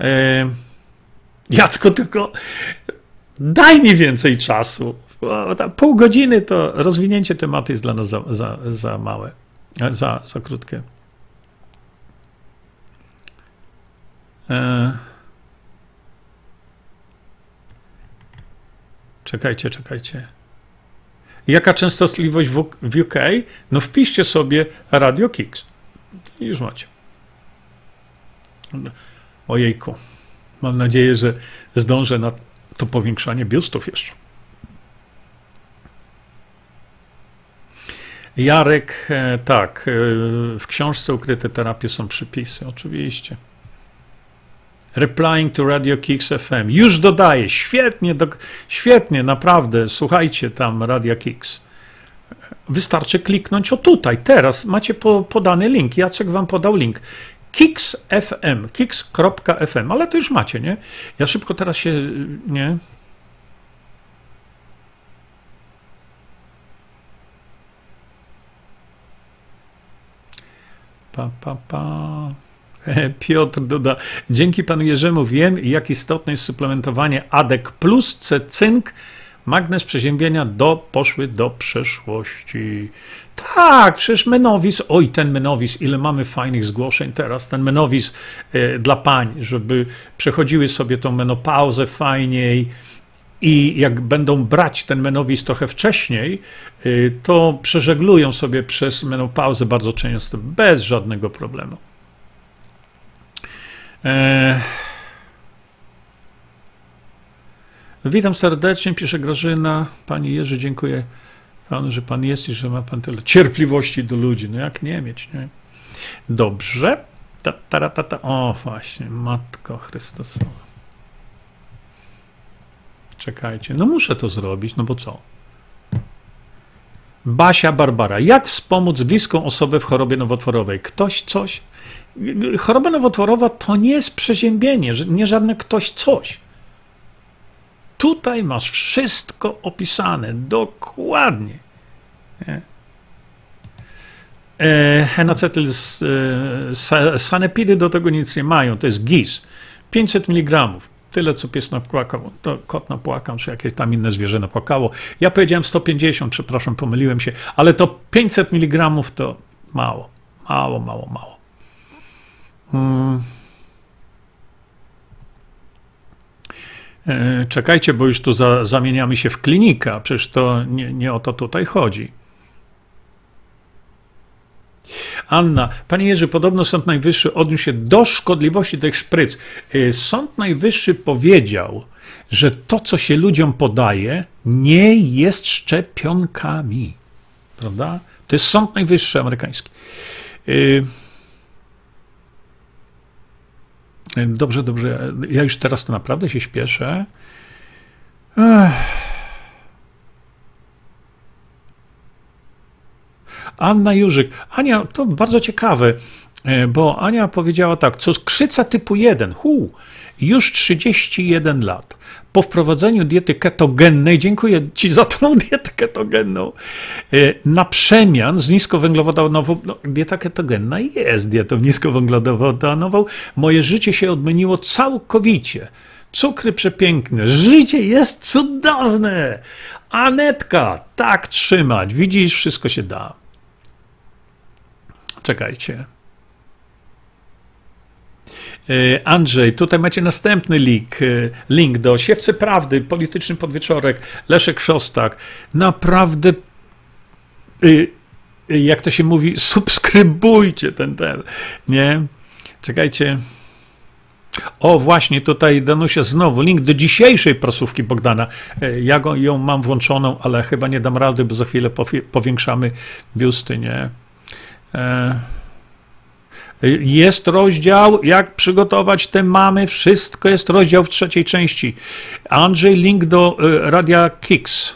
E, Jacko, tylko daj mi więcej czasu. Pół godziny to rozwinięcie tematu jest dla nas za, za, za małe, za, za krótkie. E, czekajcie, czekajcie. Jaka częstotliwość w, UK? No wpiszcie sobie Radio Kicks. I już macie. Ojejku. Mam nadzieję, że zdążę na to powiększanie biustów jeszcze. Jarek, e, tak, e, w książce Ukryte terapie są przypisy, oczywiście. Replying to Radio Kicks FM. Już dodaję. Świetnie, do, świetnie, naprawdę. Słuchajcie tam Radio Kicks. Wystarczy kliknąć o tutaj, teraz. Macie po, podany link. Jacek wam podał link. Kicks FM, kicks.fm, ale to już macie, nie? Ja szybko teraz się, nie? Pa, pa, pa. Piotr doda, dzięki panu Jerzemu wiem, jak istotne jest suplementowanie ADEK plus C cynk, magnez przeziębienia do, poszły do przeszłości. Tak, przecież Menowis, oj ten Menowis, ile mamy fajnych zgłoszeń teraz, ten Menowis e, dla pań, żeby przechodziły sobie tą menopauzę fajniej, i jak będą brać ten menowis trochę wcześniej, y, to przeżeglują sobie przez menopauzę bardzo często bez żadnego problemu. E... Witam serdecznie, pisze Grażyna. Pani Jerzy, dziękuję panu, że pan jest i że ma pan tyle cierpliwości do ludzi. No jak nie mieć, nie? Dobrze. Ta, ta, ta, ta. O, właśnie, Matko Chrystusowa. Czekajcie, no muszę to zrobić, no bo co? Basia Barbara. Jak wspomóc bliską osobę w chorobie nowotworowej? Ktoś coś? Choroba nowotworowa to nie jest przeziębienie, nie żadne ktoś coś. Tutaj masz wszystko opisane dokładnie. E, Henacetyl, e, sanepidy do tego nic nie mają, to jest GIS. 500 mg tyle, co pies napłakał, to kot napłakał, czy jakieś tam inne zwierzę napłakało. Ja powiedziałem 150, przepraszam, pomyliłem się, ale to 500 mg to mało, mało, mało, mało. Hmm. E, czekajcie, bo już tu za, zamieniamy się w klinika, przecież to nie, nie o to tutaj chodzi. Anna, panie Jerzy, podobno Sąd Najwyższy odniósł się do szkodliwości tych szpryc. Y, Sąd Najwyższy powiedział, że to, co się ludziom podaje, nie jest szczepionkami. Prawda? To jest Sąd Najwyższy amerykański. Y, dobrze, dobrze. Ja już teraz to naprawdę się śpieszę. Ech. Anna Jurzyk. Ania, to bardzo ciekawe, e, bo Ania powiedziała tak, co krzyca typu 1, hu, już 31 lat. Po wprowadzeniu diety ketogennej, dziękuję Ci za tą dietę ketogenną, e, na przemian z niskowęglowodanową, no, dieta ketogenna jest dietą niskowęglowodanową, moje życie się odmieniło całkowicie. Cukry przepiękne, życie jest cudowne. Anetka, tak trzymać, widzisz, wszystko się da. Czekajcie. E, Andrzej, tutaj macie następny link, e, link do Siewcy Prawdy, Polityczny Podwieczorek, Leszek Szostak. Naprawdę, e, jak to się mówi, subskrybujcie ten, ten, nie? Czekajcie. O, właśnie tutaj Danusia znowu link do dzisiejszej prasówki Bogdana. Ja go, ją mam włączoną, ale chyba nie dam rady, bo za chwilę powiększamy biusty, nie? E, jest rozdział, jak przygotować te mamy, wszystko jest rozdział w trzeciej części. Andrzej, link do e, Radia Kicks.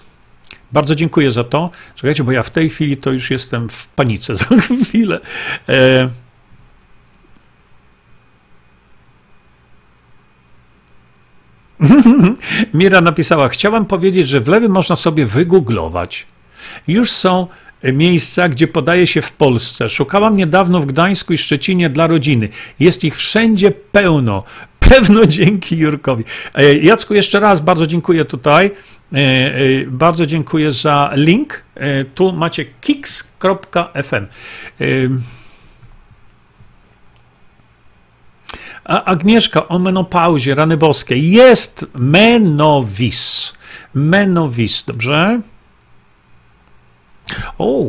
Bardzo dziękuję za to. Czekajcie, bo ja w tej chwili to już jestem w panice za chwilę. E... Mira napisała: Chciałam powiedzieć, że w lewym można sobie wygooglować. Już są miejsca, gdzie podaje się w Polsce. Szukałam niedawno w Gdańsku i Szczecinie dla rodziny. Jest ich wszędzie pełno. Pewno dzięki Jurkowi. E, Jacku, jeszcze raz bardzo dziękuję tutaj. E, e, bardzo dziękuję za link. Tu macie kicks.fm. A Agnieszka o menopauzie, rany boskie. Jest menowis. Menowis, dobrze? O,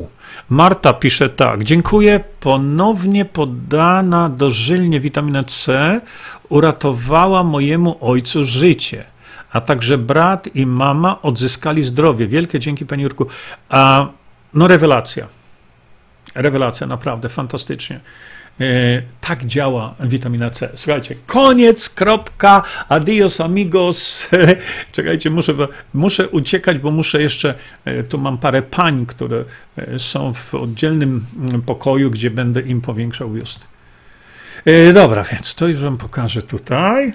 Marta pisze tak. Dziękuję. Ponownie podana dożylnie witamina C uratowała mojemu ojcu życie. A także brat i mama odzyskali zdrowie. Wielkie dzięki, Panie Jurku. A, no, rewelacja. Rewelacja, naprawdę, fantastycznie. E, tak działa witamina C. Słuchajcie, koniec, kropka, adios amigos. Czekajcie, muszę, muszę uciekać, bo muszę jeszcze, e, tu mam parę pań, które e, są w oddzielnym mm, pokoju, gdzie będę im powiększał biust. Dobra, więc to już wam pokażę tutaj.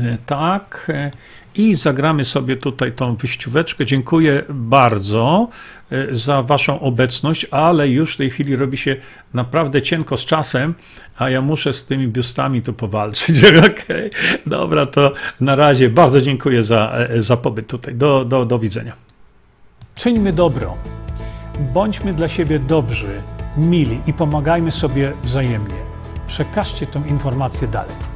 E, tak. E, I zagramy sobie tutaj tą wyjścióweczkę. Dziękuję bardzo e, za Waszą obecność, ale już w tej chwili robi się naprawdę cienko z czasem, a ja muszę z tymi biustami tu powalczyć. Okay. dobra, to na razie bardzo dziękuję za, za pobyt tutaj. Do, do, do widzenia. Czyńmy dobro. Bądźmy dla siebie dobrzy, mili i pomagajmy sobie wzajemnie. Przekażcie tę informację dalej.